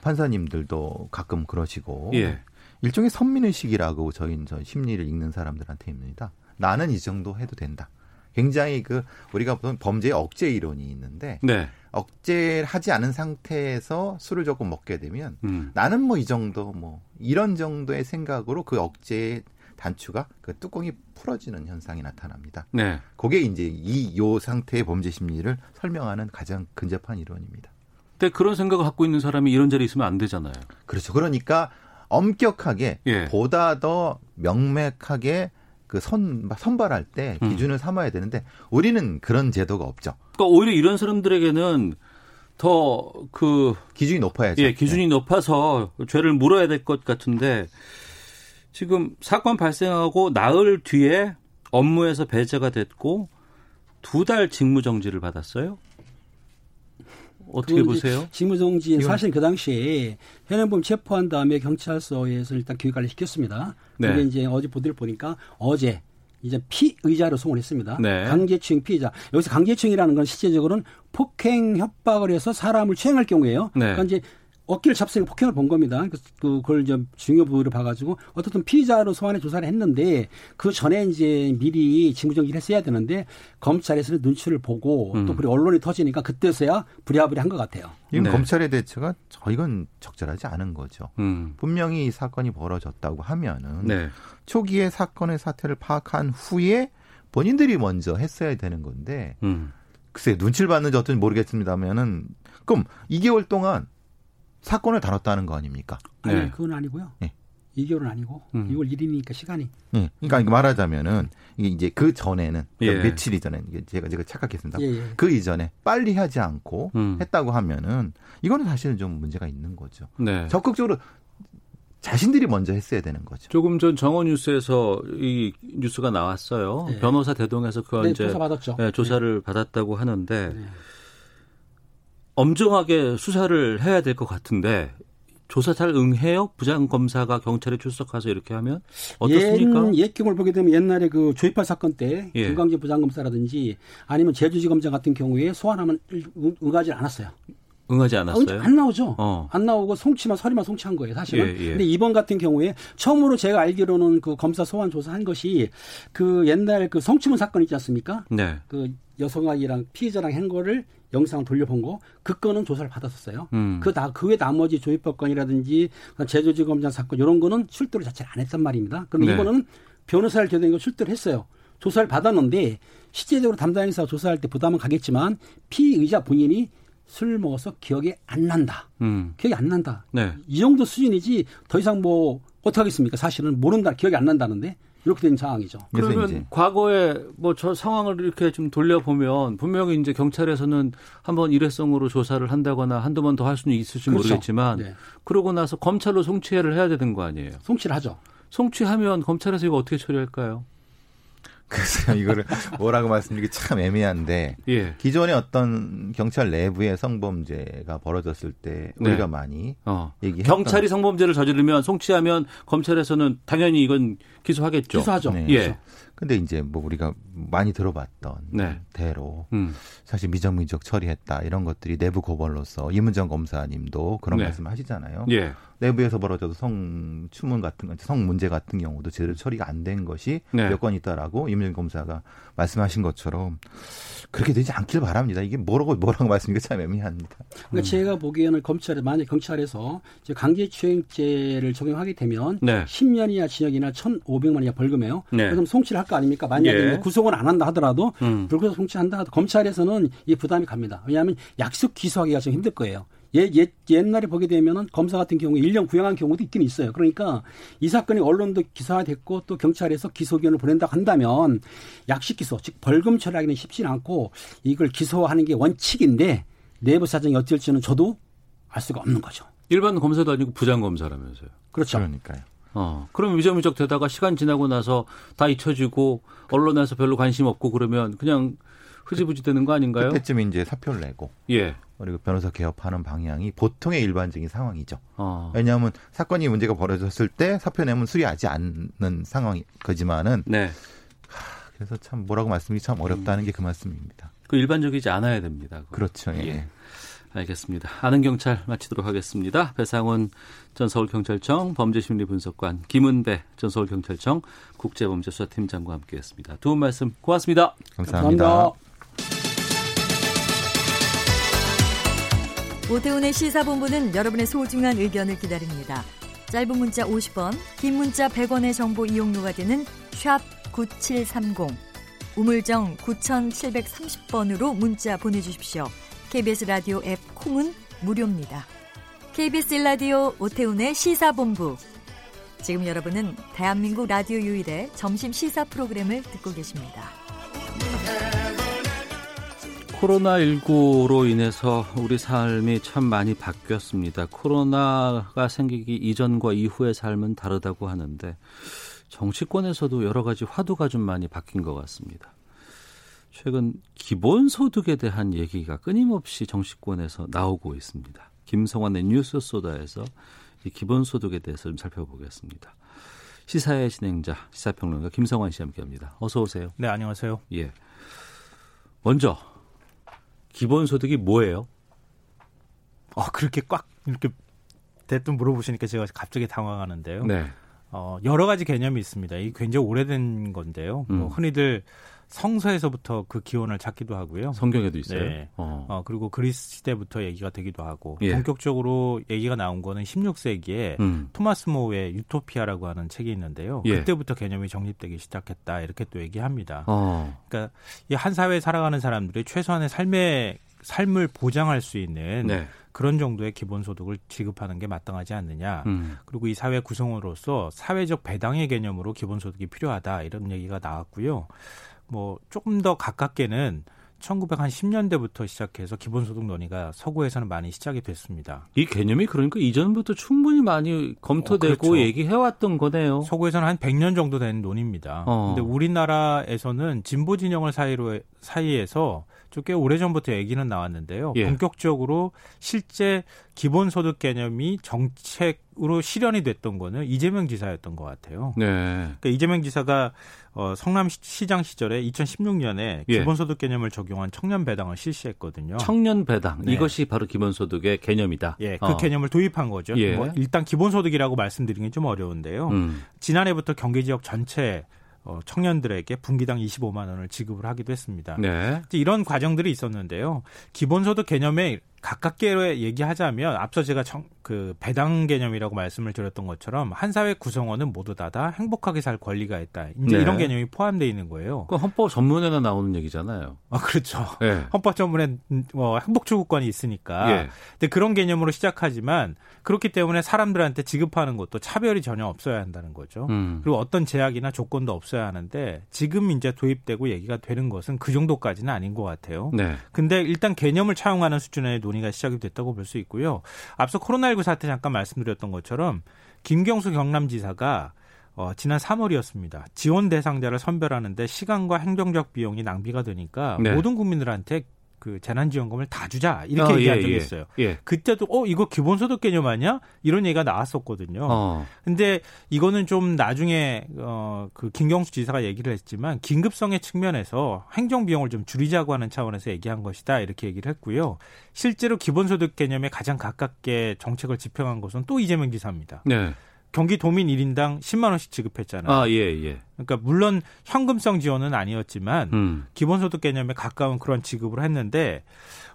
판사님들도 가끔 그러시고 예. 일종의 선민의식이라고 저희 저 심리를 읽는 사람들한테 입니다. 나는 이 정도 해도 된다. 굉장히 그 우리가 보통 범죄의 억제 이론이 있는데 네. 억제하지 않은 상태에서 술을 조금 먹게 되면 음. 나는 뭐 이 정도 뭐 이런 정도의 생각으로 그 억제의 단추가 그 뚜껑이 풀어지는 현상이 나타납니다. 네. 그게 이제 이 요 상태의 범죄 심리를 설명하는 가장 근접한 이론입니다. 근데 그런 생각을 갖고 있는 사람이 이런 자리에 있으면 안 되잖아요. 그렇죠. 그러니까 엄격하게 예. 보다 더 명맥하게 그 선, 선발할 때 음. 기준을 삼아야 되는데 우리는 그런 제도가 없죠. 그러니까 오히려 이런 사람들에게는 더 그 기준이 높아야죠. 예, 기준이 높아서 죄를 물어야 될 것 같은데 지금 사건 발생하고 나흘 뒤에 업무에서 배제가 됐고 두 달 직무 정지를 받았어요. 어떻게 이제 보세요? 직무정지 사실 그 당시에 현행범 체포한 다음에 경찰서에서 일단 교육관리 시켰습니다. 근데 네. 이제 어제 보도를 보니까 어제 이제 피의자로 송을 했습니다. 네. 강제추행 피의자. 여기서 강제추행이라는 건 실제적으로는 폭행 협박을 해서 사람을 추행할 경우에요. 네. 그러니까 이제 어깨를 잡서 폭행을 본 겁니다. 그- 그걸 좀 중요 부위로 봐가지고 어떻든 피의자로 소환해 조사를 했는데 그 전에 이제 미리 직무정지를 했어야 되는데 검찰에서는 눈치를 보고 음. 또 그리고 언론이 터지니까 그때서야 부랴부랴 한 것 같아요. 이건 네. 검찰의 대처가 저 이건 적절하지 않은 거죠. 음. 분명히 이 사건이 벌어졌다고 하면은 네. 초기에 사건의 사태를 파악한 후에 본인들이 먼저 했어야 되는 건데 음. 글쎄 눈치를 봤는지 어떤지 모르겠습니다면은 그럼 2개월 동안 사건을 다뤘다는 거 아닙니까? 아니 네. 그건 아니고요. 네. 2개월은 아니고 음. 6월 1일이니까 시간이 예. 그러니까 말하자면은 이게 이제 그 전에는 예. 그러니까 며칠 이전에 제가 제가 착각했습니다. 예, 예. 그 이전에 빨리 하지 않고 음. 했다고 하면은 이거는 사실은 좀 문제가 있는 거죠. 네. 적극적으로 자신들이 먼저 했어야 되는 거죠. 조금 전 정원 뉴스에서 이 뉴스가 나왔어요. 네. 변호사 대동에서 그 네, 이제 조사 받았죠. 예, 조사를 받았다고 하는데 네. 엄정하게 수사를 해야 될 것 같은데 조사 잘 응해요? 부장 검사가 경찰에 출석해서 이렇게 하면 어떻습니까? 옛, 옛 경우를 보게 되면 옛날에 그 조이팔 사건 때 예. 김광재 부장 검사라든지 아니면 제주지검장 같은 경우에 소환하면 응- 응하지 않았어요. 응하지 않았어요. 안 나오죠. 어. 안 나오고 송치만 서류만 송치한 거예요, 사실은. 예, 예. 근데 이번 같은 경우에 처음으로 제가 알기로는 그 검사 소환 조사한 것이 그 옛날 그 성추문 사건 있지 않습니까? 네. 그 여성아이랑 피해자랑 한 거를 영상 돌려본 거, 그 건은 조사를 받았었어요. 음. 그 다, 그외 나머지 조입법 건이라든지 제주지검장 사건 이런 거는 출두를 자체를 안 했단 말입니다. 그런데 네. 이거는 변호사를 대동해서 출두를 했어요. 조사를 받았는데 실제적으로 담당 인사가 조사할 때 부담은 가겠지만 피의자 본인이 술 먹어서 기억이 안 난다. 음. 기억이 안 난다. 네. 이 정도 수준이지 더 이상 뭐 어떻게 하겠습니까? 사실은 모른다. 기억이 안 난다는데 이렇게 된 상황이죠. 그러면 과거에 뭐 저 상황을 이렇게 좀 돌려보면 분명히 이제 경찰에서는 한번 일회성으로 조사를 한다거나 한두 번 더 할 수는 있을지 그렇죠. 모르겠지만 네. 그러고 나서 검찰로 송치해를 해야 되는 거 아니에요? 송치를 하죠. 송치하면 검찰에서 이거 어떻게 처리할까요? 그래서 이거를 뭐라고 말씀드리기 참 애매한데 예. 기존의 어떤 경찰 내부의 성범죄가 벌어졌을 때 네. 우리가 많이 어. 얘기했던 경찰이 성범죄를 저지르면 송치하면 검찰에서는 당연히 이건 기소하겠죠. 기소하죠. 네. 예. 근데 이제 뭐 우리가 많이 들어봤던 네. 대로 음. 사실 미정민적 처리했다 이런 것들이 내부 고발로서 이문정 검사님도 그런 네. 말씀 하시잖아요. 예. 내부에서 벌어져도 성 추문 같은 건, 성 문제 같은 경우도 제대로 처리가 안 된 것이 네. 몇건 있다라고 이문정 검사가 말씀하신 것처럼 그렇게 되지 않길 바랍니다. 이게 뭐라고 뭐라고 말씀드리기가 참 애매합니다. 그러니까 제가 보기에는 검찰에 만약 경찰에서 이제 강제추행죄를 적용하게 되면 네. 10년 이하 징역이나 1,500만 이하 벌금이에요. 네. 그럼 송치를 할 거 아닙니까? 만약에 예. 뭐 구속은 안 한다 하더라도 음. 불구속 송치한다 하더라도 검찰에서는 이 부담이 갑니다. 왜냐하면 약속 기소하기가 좀 힘들 거예요. 예, 예, 옛날에 보게 되면은 검사 같은 경우에 1년 구형한 경우도 있긴 있어요. 그러니까 이 사건이 언론도 기사화됐고 또 경찰에서 기소견을 보낸다고 한다면 약식 기소, 즉 벌금 처리하기는 쉽지 않고 이걸 기소하는 게 원칙인데 내부 사정이 어떨지는 저도 알 수가 없는 거죠. 일반 검사도 아니고 부장 검사라면서요. 그렇죠. 그러니까요. 어. 그럼 위저미적 되다가 시간 지나고 나서 다 잊혀지고 언론에서 별로 관심 없고 그러면 그냥 흐지부지 되는 거 아닌가요? 그때쯤 이제 사표를 내고 예. 그리고 변호사 개업하는 방향이 보통의 일반적인 상황이죠. 어. 왜냐하면 사건이 문제가 벌어졌을 때 사표 내면 수리하지 않는 상황이 거지만은 네. 그래서 참 뭐라고 말씀이 참 어렵다는 게 그 말씀입니다. 그 일반적이지 않아야 됩니다. 그거. 그렇죠. 예. 예. 알겠습니다. 아는 경찰 마치도록 하겠습니다. 배상훈 전 서울경찰청 범죄심리분석관, 김은배 전 서울경찰청 국제범죄수사팀장과 함께했습니다. 두 분 말씀 고맙습니다. 감사합니다. 감사합니다. 오태훈의 시사본부는 여러분의 소중한 의견을 기다립니다. 짧은 문자 50원, 긴 문자 100원의 정보 이용료가 되는 샵 9730, 우물정 9730번으로 문자 보내주십시오. KBS 라디오 앱 콩은 무료입니다. KBS 라디오 오태훈의 시사본부. 지금 여러분은 대한민국 라디오 유일의 점심 시사 프로그램을 듣고 계십니다. 코로나19로 인해서 우리 삶이 참 많이 바뀌었습니다. 코로나가 생기기 이전과 이후의 삶은 다르다고 하는데 정치권에서도 여러 가지 화두가 좀 많이 바뀐 것 같습니다. 최근 기본소득에 대한 얘기가 끊임없이 정치권에서 나오고 있습니다. 김성환의 뉴스 소다에서 이 기본소득에 대해서 좀 살펴보겠습니다. 시사의 진행자 시사평론가 김성환 씨 함께합니다. 어서 오세요. 네, 안녕하세요. 예. 먼저 기본소득이 뭐예요? 어, 그렇게 꽉 이렇게 대뜸 물어보시니까 제가 갑자기 당황하는데요. 네. 어, 여러 가지 개념이 있습니다. 이 굉장히 오래된 건데요. 뭐 음. 흔히들 성서에서부터 그 기원을 찾기도 하고요. 성경에도 있어요. 네. 어. 어, 그리고 그리스 시대부터 얘기가 되기도 하고 예. 본격적으로 얘기가 나온 거는 16세기에 음. 토마스 모의 유토피아라고 하는 책이 있는데요. 예. 그때부터 개념이 정립되기 시작했다 이렇게 또 얘기합니다. 어. 그러니까 이 한 사회에 살아가는 사람들이 최소한의 삶의 삶을 보장할 수 있는 네. 그런 정도의 기본 소득을 지급하는 게 마땅하지 않느냐. 음. 그리고 이 사회 구성으로서 사회적 배당의 개념으로 기본 소득이 필요하다 이런 얘기가 나왔고요. 뭐 조금 더 가깝게는 1910년대부터 시작해서 기본소득 논의가 서구에서는 많이 시작이 됐습니다. 이 개념이 그러니까 이전부터 충분히 많이 검토되고 어, 그렇죠. 얘기해왔던 거네요. 서구에서는 한 100년 정도 된 논의입니다. 어. 근데 우리나라에서는 진보 진영을 사이로 사이에서 꽤 오래전부터 얘기는 나왔는데요. 예. 본격적으로 실제 기본소득 개념이 정책으로 실현이 됐던 거는 이재명 지사였던 것 같아요. 네. 그러니까 이재명 지사가 어, 성남시장 시절에 2016년에 예. 기본소득 개념을 적용한 청년 배당을 실시했거든요. 청년 배당 네. 이것이 바로 기본소득의 개념이다. 예, 그 어. 개념을 도입한 거죠. 예. 뭐 일단 기본소득이라고 말씀드리긴 좀 어려운데요. 음. 지난해부터 경기 지역 전체 어, 청년들에게 분기당 25만 원을 지급을 하기도 했습니다. 네. 이제 이런 과정들이 있었는데요. 기본소득 개념에 가깝게 얘기하자면 앞서 제가 청, 그 배당 개념이라고 말씀을 드렸던 것처럼 한 사회 구성원은 모두 다, 다 행복하게 살 권리가 있다. 이제 네. 이런 개념이 포함되어 있는 거예요. 그 헌법 전문에나 나오는 얘기잖아요. 아, 그렇죠. 예. 헌법 전문에 뭐 행복 추구권이 있으니까. 예. 근데 그런 개념으로 시작하지만 그렇기 때문에 사람들한테 지급하는 것도 차별이 전혀 없어야 한다는 거죠. 음. 그리고 어떤 제약이나 조건도 없어야 하는데 지금 이제 도입되고 얘기가 되는 것은 그 정도까지는 아닌 것 같아요. 네. 근데 일단 개념을 차용하는 수준의 논의가 시작이 됐다고 볼 수 있고요. 앞서 코로나19 사태 잠깐 말씀드렸던 것처럼 김경수 경남지사가 어, 지난 3월이었습니다. 지원 대상자를 선별하는데 시간과 행정적 비용이 낭비가 되니까 네. 모든 국민들한테 그 재난지원금을 다 주자 이렇게 어, 얘기한 예, 적이 예. 있어요. 예. 그때도 어 이거 기본소득 개념 아니야? 이런 얘기가 나왔었거든요. 어. 근데 이거는 좀 나중에 어그 김경수 지사가 얘기를 했지만 긴급성의 측면에서 행정 비용을 좀 줄이자고 하는 차원에서 얘기한 것이다 이렇게 얘기를 했고요. 실제로 기본소득 개념에 가장 가깝게 정책을 집행한 것은 또 이재명 지사입니다. 네. 경기 도민 1인당 10만 원씩 지급했잖아요. 아, 예, 예. 그러니까 물론 현금성 지원은 아니었지만 음. 기본소득 개념에 가까운 그런 지급을 했는데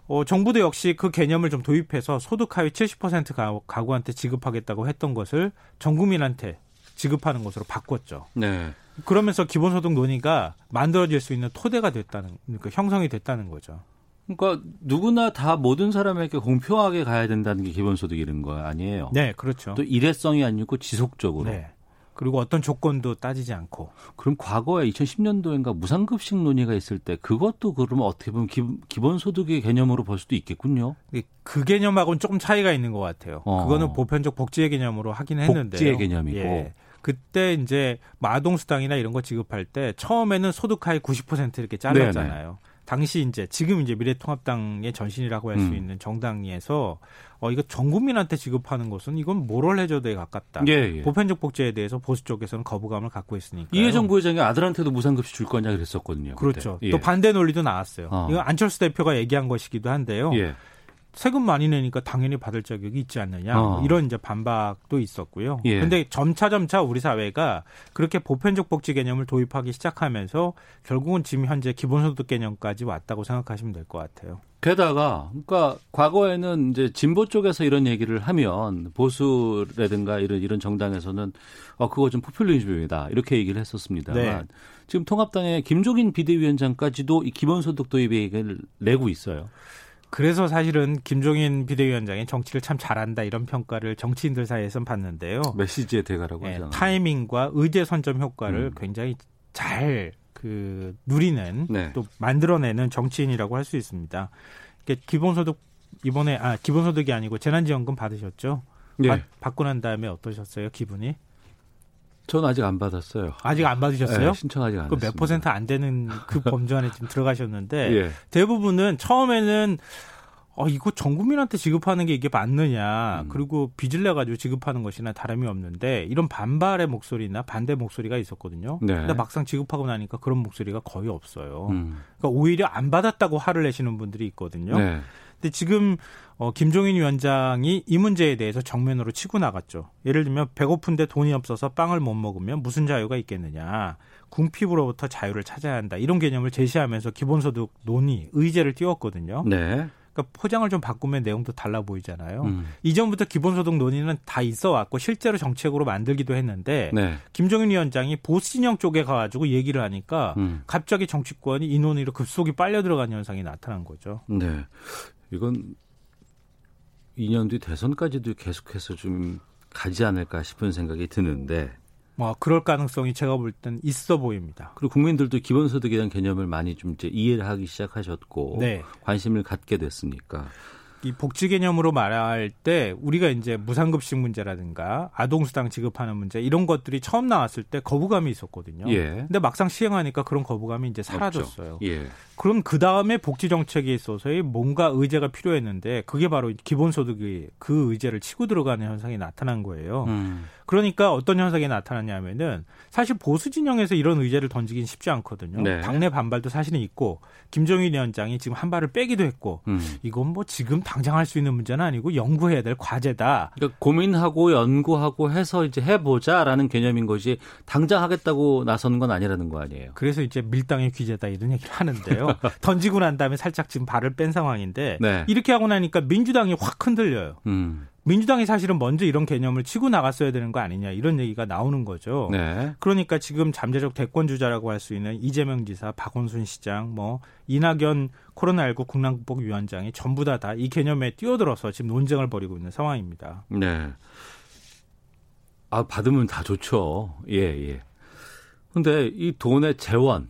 어, 정부도 역시 그 개념을 좀 도입해서 소득 하위 70% 가- 가구한테 지급하겠다고 했던 것을 전 국민한테 지급하는 것으로 바꿨죠. 네. 그러면서 기본소득 논의가 만들어질 수 있는 토대가 됐다는 그러니까 형성이 됐다는 거죠. 그러니까 누구나 다 모든 사람에게 공평하게 가야 된다는 게 기본소득 이런 거 아니에요. 네, 그렇죠. 또 일회성이 아니고 지속적으로. 네. 그리고 어떤 조건도 따지지 않고. 그럼 과거에 2010년도인가 무상급식 논의가 있을 때 그것도 그러면 어떻게 보면 기, 본소득의 개념으로 볼 수도 있겠군요. 그 개념하고는 조금 차이가 있는 것 같아요. 어. 그거는 보편적 복지의 개념으로 하긴 했는데요. 복지의 개념이고. 예. 그때 이제 마동수당이나 이런 거 지급할 때 처음에는 소득 하위 90% 이렇게 잘랐잖아요. 당시 이제 지금 이제 미래통합당의 전신이라고 할수 음. 있는 정당에서 어 이거 전 국민한테 지급하는 것은 이건 모럴 해저드에 가깝다. 예, 예. 보편적 복지에 대해서 보수 쪽에서는 거부감을 갖고 있으니까. 이해정 부회장이 아들한테도 무상급식 줄 거냐 그랬었거든요. 그렇죠. 예. 또 반대 논리도 나왔어요. 어. 이건 안철수 대표가 얘기한 것이기도 한데요. 예. 세금 많이 내니까 당연히 받을 자격이 있지 않느냐 어. 이런 이제 반박도 있었고요. 예. 근데 점차 점차 우리 사회가 그렇게 보편적 복지 개념을 도입하기 시작하면서 결국은 지금 현재 기본소득 개념까지 왔다고 생각하시면 될 것 같아요. 게다가 그러니까 과거에는 이제 진보 쪽에서 이런 얘기를 하면 보수라든가 이런 이런 정당에서는 어 그거 좀 포퓰리즘이다 이렇게 얘기를 했었습니다만 네. 지금 통합당의 김종인 비대위원장까지도 이 기본소득 도입 얘기를 내고 있어요. 그래서 사실은 김종인 비대위원장이 정치를 참 잘한다 이런 평가를 정치인들 사이에선 받는데요. 메시지의 대가라고 예, 하잖아요. 타이밍과 의제 선점 효과를 음. 굉장히 잘 그 누리는 네. 또 만들어내는 정치인이라고 할 수 있습니다. 이게 기본소득 이번에 아 기본소득이 아니고 재난지원금 받으셨죠? 네. 받, 받고 난 다음에 어떠셨어요 기분이? 전 아직 안 받았어요. 아직 안 받으셨어요? 네, 신청 아직 안 그몇 했습니다. 퍼센트 안 되는 그 범주 안에 지금 들어가셨는데 예. 대부분은 처음에는 어 이거 전 국민한테 지급하는 게 이게 맞느냐 음. 그리고 빚을 내 가지고 지급하는 것이나 다름이 없는데 이런 반발의 목소리나 반대 목소리가 있었거든요. 네. 근데 막상 지급하고 나니까 그런 목소리가 거의 없어요. 음. 그러니까 오히려 안 받았다고 화를 내시는 분들이 있거든요. 네. 근데 지금 어, 김종인 위원장이 이 문제에 대해서 정면으로 치고 나갔죠. 예를 들면 배고픈데 돈이 없어서 빵을 못 먹으면 무슨 자유가 있겠느냐. 궁핍으로부터 자유를 찾아야 한다. 이런 개념을 제시하면서 기본소득 논의, 의제를 띄웠거든요. 네. 그러니까 포장을 좀 바꾸면 내용도 달라 보이잖아요. 음. 이전부터 기본소득 논의는 다 있어 왔고 실제로 정책으로 만들기도 했는데 네. 김종인 위원장이 보수 진영 쪽에 가가지고 얘기를 하니까 음. 갑자기 정치권이 이 논의로 급속히 빨려 들어간 현상이 나타난 거죠. 네. 이건 2년 뒤 대선까지도 계속해서 좀 가지 않을까 싶은 생각이 드는데 뭐 그럴 가능성이 제가 볼 땐 있어 보입니다. 그리고 국민들도 기본소득에 대한 개념을 많이 좀 이제 이해를 하기 시작하셨고 네. 관심을 갖게 됐으니까 이 복지 개념으로 말할 때 우리가 이제 무상급식 문제라든가 아동수당 지급하는 문제 이런 것들이 처음 나왔을 때 거부감이 있었거든요. 예. 근데 막상 시행하니까 그런 거부감이 이제 사라졌어요. 예. 그럼 그 다음에 복지 정책에 있어서의 뭔가 의제가 필요했는데 그게 바로 기본소득이 그 의제를 치고 들어가는 현상이 나타난 거예요. 음. 그러니까 어떤 현상이 나타났냐면은 사실 보수 진영에서 이런 의제를 던지긴 쉽지 않거든요. 네. 당내 반발도 사실은 있고 김종인 위원장이 지금 한 발을 빼기도 했고 음. 이건 뭐 지금 당장 할 수 있는 문제는 아니고 연구해야 될 과제다. 그러니까 고민하고 연구하고 해서 이제 해보자라는 개념인 것이 당장 하겠다고 나서는 건 아니라는 거 아니에요. 그래서 이제 밀당의 귀재다 이런 얘기를 하는데요. 던지고 난 다음에 살짝 지금 발을 뺀 상황인데 네. 이렇게 하고 나니까 민주당이 확 흔들려요. 음. 민주당이 사실은 먼저 이런 개념을 치고 나갔어야 되는 거 아니냐 이런 얘기가 나오는 거죠. 네. 그러니까 지금 잠재적 대권 주자라고 할 수 있는 이재명 지사, 박원순 시장, 뭐 이낙연 코로나19 국난극복 위원장이 전부 다 다 이 개념에 뛰어들어서 지금 논쟁을 벌이고 있는 상황입니다. 네. 아, 받으면 다 좋죠. 예, 예. 근데 이 돈의 재원,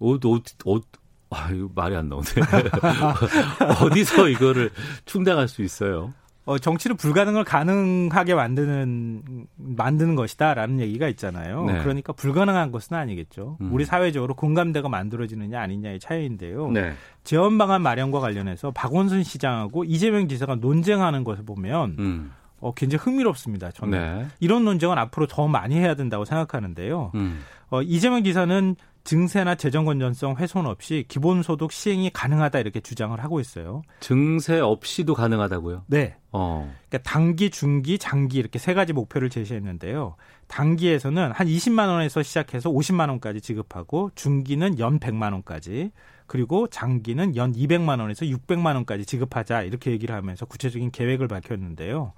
옷, 옷, 옷, 아, 이거 말이 안 나오네. 어디서 이거를 충당할 수 있어요? 어, 정치를 불가능을 가능하게 만드는 만드는 것이다라는 얘기가 있잖아요. 네. 그러니까 불가능한 것은 아니겠죠. 음. 우리 사회적으로 공감대가 만들어지느냐 아니냐의 차이인데요. 네. 재원 방안 마련과 관련해서 박원순 시장하고 이재명 지사가 논쟁하는 것을 보면 음. 어, 굉장히 흥미롭습니다. 저는 네. 이런 논쟁은 앞으로 더 많이 해야 된다고 생각하는데요. 음. 어, 이재명 지사는 증세나 재정 건전성 훼손 없이 기본소득 시행이 가능하다 이렇게 주장을 하고 있어요. 증세 없이도 가능하다고요? 네. 어. 그러니까 단기, 중기, 장기 이렇게 세 가지 목표를 제시했는데요. 단기에서는 한 20만 원에서 시작해서 50만 원까지 지급하고 중기는 연 100만 원까지 그리고 장기는 연 200만 원에서 600만 원까지 지급하자 이렇게 얘기를 하면서 구체적인 계획을 밝혔는데요.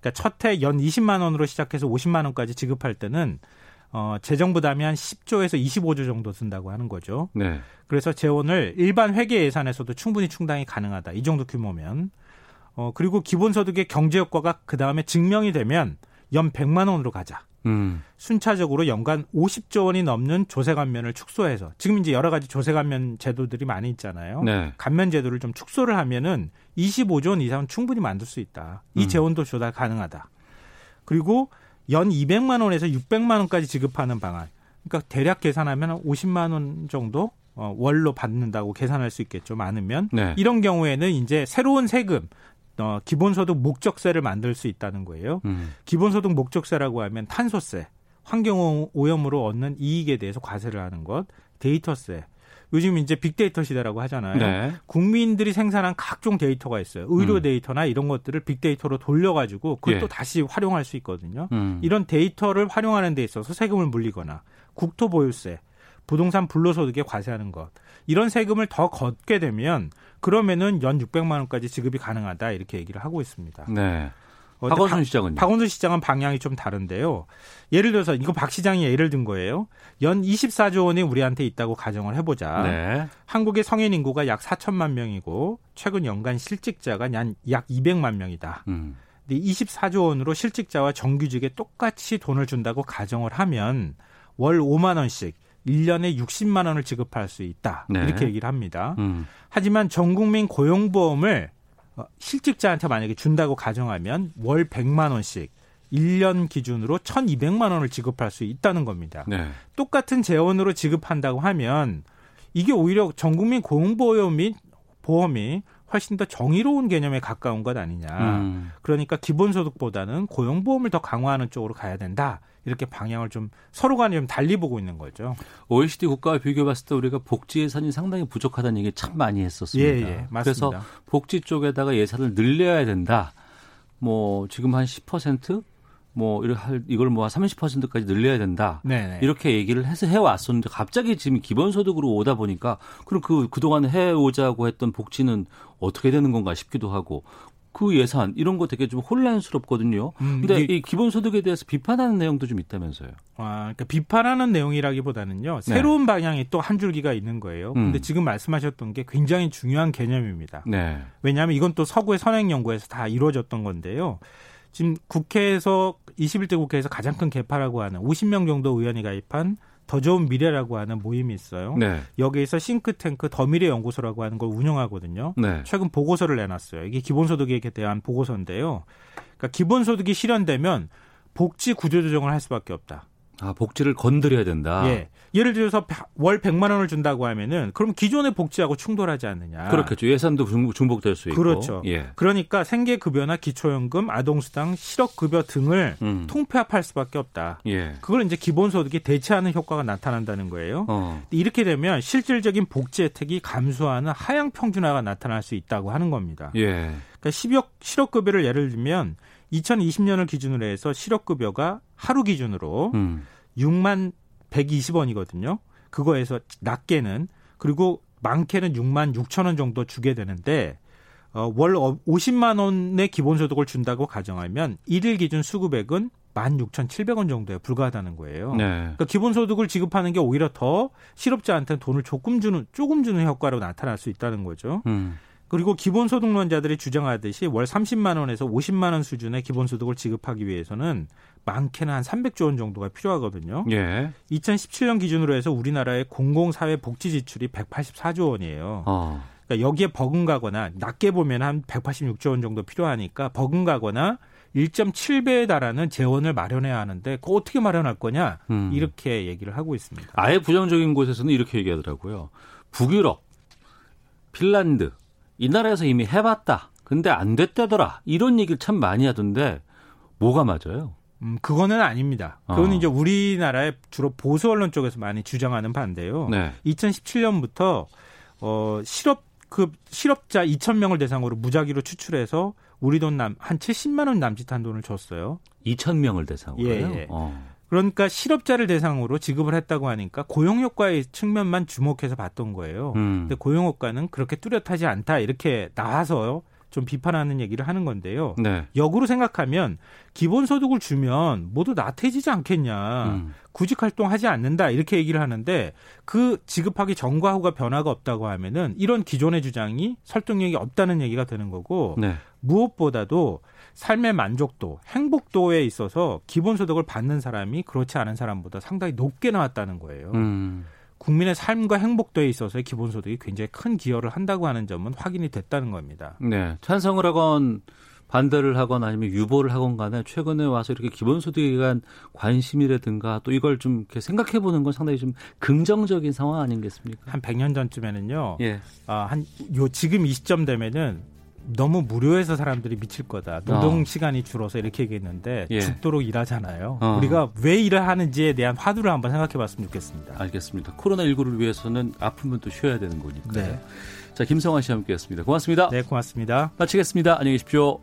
그러니까 첫 해 연 20만 원으로 시작해서 50만 원까지 지급할 때는 어, 재정 부담이 한 10조에서 25조 정도 든다고 하는 거죠. 네. 그래서 재원을 일반 회계 예산에서도 충분히 충당이 가능하다. 이 정도 규모면. 어, 그리고 기본소득의 경제 효과가 그 다음에 증명이 되면 연 100만 원으로 가자. 음. 순차적으로 연간 50조 원이 넘는 조세 감면을 축소해서 지금 이제 여러 가지 조세 감면 제도들이 많이 있잖아요. 네. 감면 제도를 좀 축소를 하면은 25조 원 이상은 충분히 만들 수 있다. 이 음. 재원도 조달 가능하다. 그리고 연 200만 원에서 600만 원까지 지급하는 방안. 그러니까 대략 계산하면 한 50만 원 정도 어, 월로 받는다고 계산할 수 있겠죠. 많으면 네. 이런 경우에는 이제 새로운 세금 어, 기본소득 목적세를 만들 수 있다는 거예요. 음. 기본소득 목적세라고 하면 탄소세, 환경 오염으로 얻는 이익에 대해서 과세를 하는 것, 데이터세. 요즘 이제 빅데이터 시대라고 하잖아요. 네. 국민들이 생산한 각종 데이터가 있어요. 의료 음. 데이터나 이런 것들을 빅데이터로 돌려가지고 그걸 예. 또 다시 활용할 수 있거든요. 음. 이런 데이터를 활용하는 데 있어서 세금을 물리거나 국토보유세, 부동산 불로소득에 과세하는 것 이런 세금을 더 걷게 되면 그러면은 연 600만 원까지 지급이 가능하다 이렇게 얘기를 하고 있습니다. 네. 어, 박원순 박- 시장은요? 박원순 시장은 방향이 좀 다른데요. 예를 들어서 이거 박 시장이 예를 든 거예요. 연 24조 원이 우리한테 있다고 가정을 해보자. 네. 한국의 성인 인구가 약 4천만 명이고 최근 연간 실직자가 약- 약 200만 명이다. 음. 근데 24조 원으로 실직자와 정규직에 똑같이 돈을 준다고 가정을 하면 월 5만 원씩 1년에 60만 원을 지급할 수 있다. 네. 이렇게 얘기를 합니다. 음. 하지만 전 국민 고용보험을 어, 실직자한테 만약에 준다고 가정하면 월 100만 원씩 1년 기준으로 1,200만 원을 지급할 수 있다는 겁니다. 네. 똑같은 재원으로 지급한다고 하면 이게 오히려 전 국민 고용보험이 보험이 훨씬 더 정의로운 개념에 가까운 것 아니냐. 음. 그러니까 기본소득보다는 고용보험을 더 강화하는 쪽으로 가야 된다. 이렇게 방향을 좀 서로 간에 좀 달리 보고 있는 거죠. OECD 국가와 비교해 봤을 때 우리가 복지 예산이 상당히 부족하다는 얘기 참 많이 했었습니다. 예, 예, 맞습니다. 그래서 복지 쪽에다가 예산을 늘려야 된다. 뭐 지금 한 10%? 뭐 이걸 뭐 30%까지 늘려야 된다. 네, 이렇게 얘기를 해서 해 왔었는데 갑자기 지금 기본소득으로 오다 보니까 그럼 그 그동안 해 오자고 했던 복지는 어떻게 되는 건가 싶기도 하고 그 예산 이런 거 되게 좀 혼란스럽거든요. 음, 근데 이 기본소득에 대해서 비판하는 내용도 좀 있다면서요. 아, 그러니까 비판하는 내용이라기보다는요. 네. 새로운 방향이 또 한 줄기가 있는 거예요. 음. 근데 지금 말씀하셨던 게 굉장히 중요한 개념입니다. 네. 왜냐하면 이건 또 서구의 선행 연구에서 다 이루어졌던 건데요. 지금 국회에서 21대 국회에서 가장 큰 개파라고 하는 50명 정도 의원이 가입한 더 좋은 미래라고 하는 모임이 있어요. 네. 여기에서 싱크탱크 더 미래 연구소라고 하는 걸 운영하거든요. 네. 최근 보고서를 내놨어요. 이게 기본소득에 대한 보고서인데요. 그러니까 기본소득이 실현되면 복지 구조조정을 할 수밖에 없다. 아, 복지를 건드려야 된다. 예. 예를 들어서 월 100만 원을 준다고 하면은 그럼 기존의 복지하고 충돌하지 않느냐. 그렇겠죠. 예산도 중- 중복될 수 있고. 그렇죠. 예. 그러니까 생계 급여나 기초연금, 아동수당, 실업 급여 등을 음. 통폐합할 수밖에 없다. 예. 그걸 이제 기본소득이 대체하는 효과가 나타난다는 거예요. 어. 이렇게 되면 실질적인 복지 혜택이 감소하는 하향 평준화가 나타날 수 있다고 하는 겁니다. 예. 그러니까 10억 실업 급여를 예를 들면 2020년을 기준으로 해서 실업급여가 하루 기준으로 음. 6만 120원이거든요. 그거에서 낮게는 그리고 많게는 6만 6천 원 정도 주게 되는데 어, 월 50만 원의 기본소득을 준다고 가정하면 일일 기준 수급액은 16,700원 정도에 불과하다는 거예요. 네. 그러니까 기본소득을 지급하는 게 오히려 더 실업자한테는 돈을 조금 주는 조금 주는 효과로 나타날 수 있다는 거죠. 음. 그리고 기본소득론자들이 주장하듯이 월 30만 원에서 50만 원 수준의 기본소득을 지급하기 위해서는 많게는 한 300조 원 정도가 필요하거든요. 예. 2017년 기준으로 해서 우리나라의 공공사회 복지 지출이 184조 원이에요. 어. 그러니까 여기에 버금가거나 낮게 보면 한 186조 원 정도 필요하니까 버금가거나 1.7배에 달하는 재원을 마련해야 하는데 그 어떻게 마련할 거냐 음. 이렇게 얘기를 하고 있습니다. 아예 부정적인 곳에서는 이렇게 얘기하더라고요. 북유럽, 핀란드 이 나라에서 이미 해봤다. 근데 안 됐다더라. 이런 얘기를 참 많이 하던데 뭐가 맞아요? 음, 그거는 아닙니다. 그거는 어. 이제 우리나라의 주로 보수 언론 쪽에서 많이 주장하는 바인데요. 네. 2017년부터 어 실업 그 실업자 2,000명을 대상으로 무작위로 추출해서 우리 돈한 70만 원 남짓한 돈을 줬어요. 2천 명을 대상으로요. 예, 예. 어. 그러니까 실업자를 대상으로 지급을 했다고 하니까 고용 효과의 측면만 주목해서 봤던 거예요. 음. 근데 고용 효과는 그렇게 뚜렷하지 않다 이렇게 나와서 좀 비판하는 얘기를 하는 건데요. 네. 역으로 생각하면 기본소득을 주면 모두 나태해지지 않겠냐. 음. 구직 활동하지 않는다 이렇게 얘기를 하는데 그 지급하기 전과 후가 변화가 없다고 하면은 이런 기존의 주장이 설득력이 없다는 얘기가 되는 거고 네. 무엇보다도 삶의 만족도, 행복도에 있어서 기본소득을 받는 사람이 그렇지 않은 사람보다 상당히 높게 나왔다는 거예요. 음. 국민의 삶과 행복도에 있어서의 기본소득이 굉장히 큰 기여를 한다고 하는 점은 확인이 됐다는 겁니다. 네. 찬성을 하건 반대를 하건 아니면 유보를 하건 간에 최근에 와서 이렇게 기본소득에 대한 관심이라든가 또 이걸 좀 이렇게 생각해 보는 건 상당히 좀 긍정적인 상황 아니겠습니까? 한 100년 전쯤에는요. 예. 아, 한 요 지금 이 시점 되면은 너무 무료해서 사람들이 미칠 거다. 노동 어. 시간이 줄어서 이렇게 얘기했는데 예. 죽도록 일하잖아요. 어. 우리가 왜 일을 하는지에 대한 화두를 한번 생각해 봤으면 좋겠습니다. 알겠습니다. 코로나19를 위해서는 아프면 또 쉬어야 되는 거니까요. 네. 자, 김성환 씨와 함께 했습니다. 고맙습니다. 네, 고맙습니다. 마치겠습니다. 안녕히 계십시오.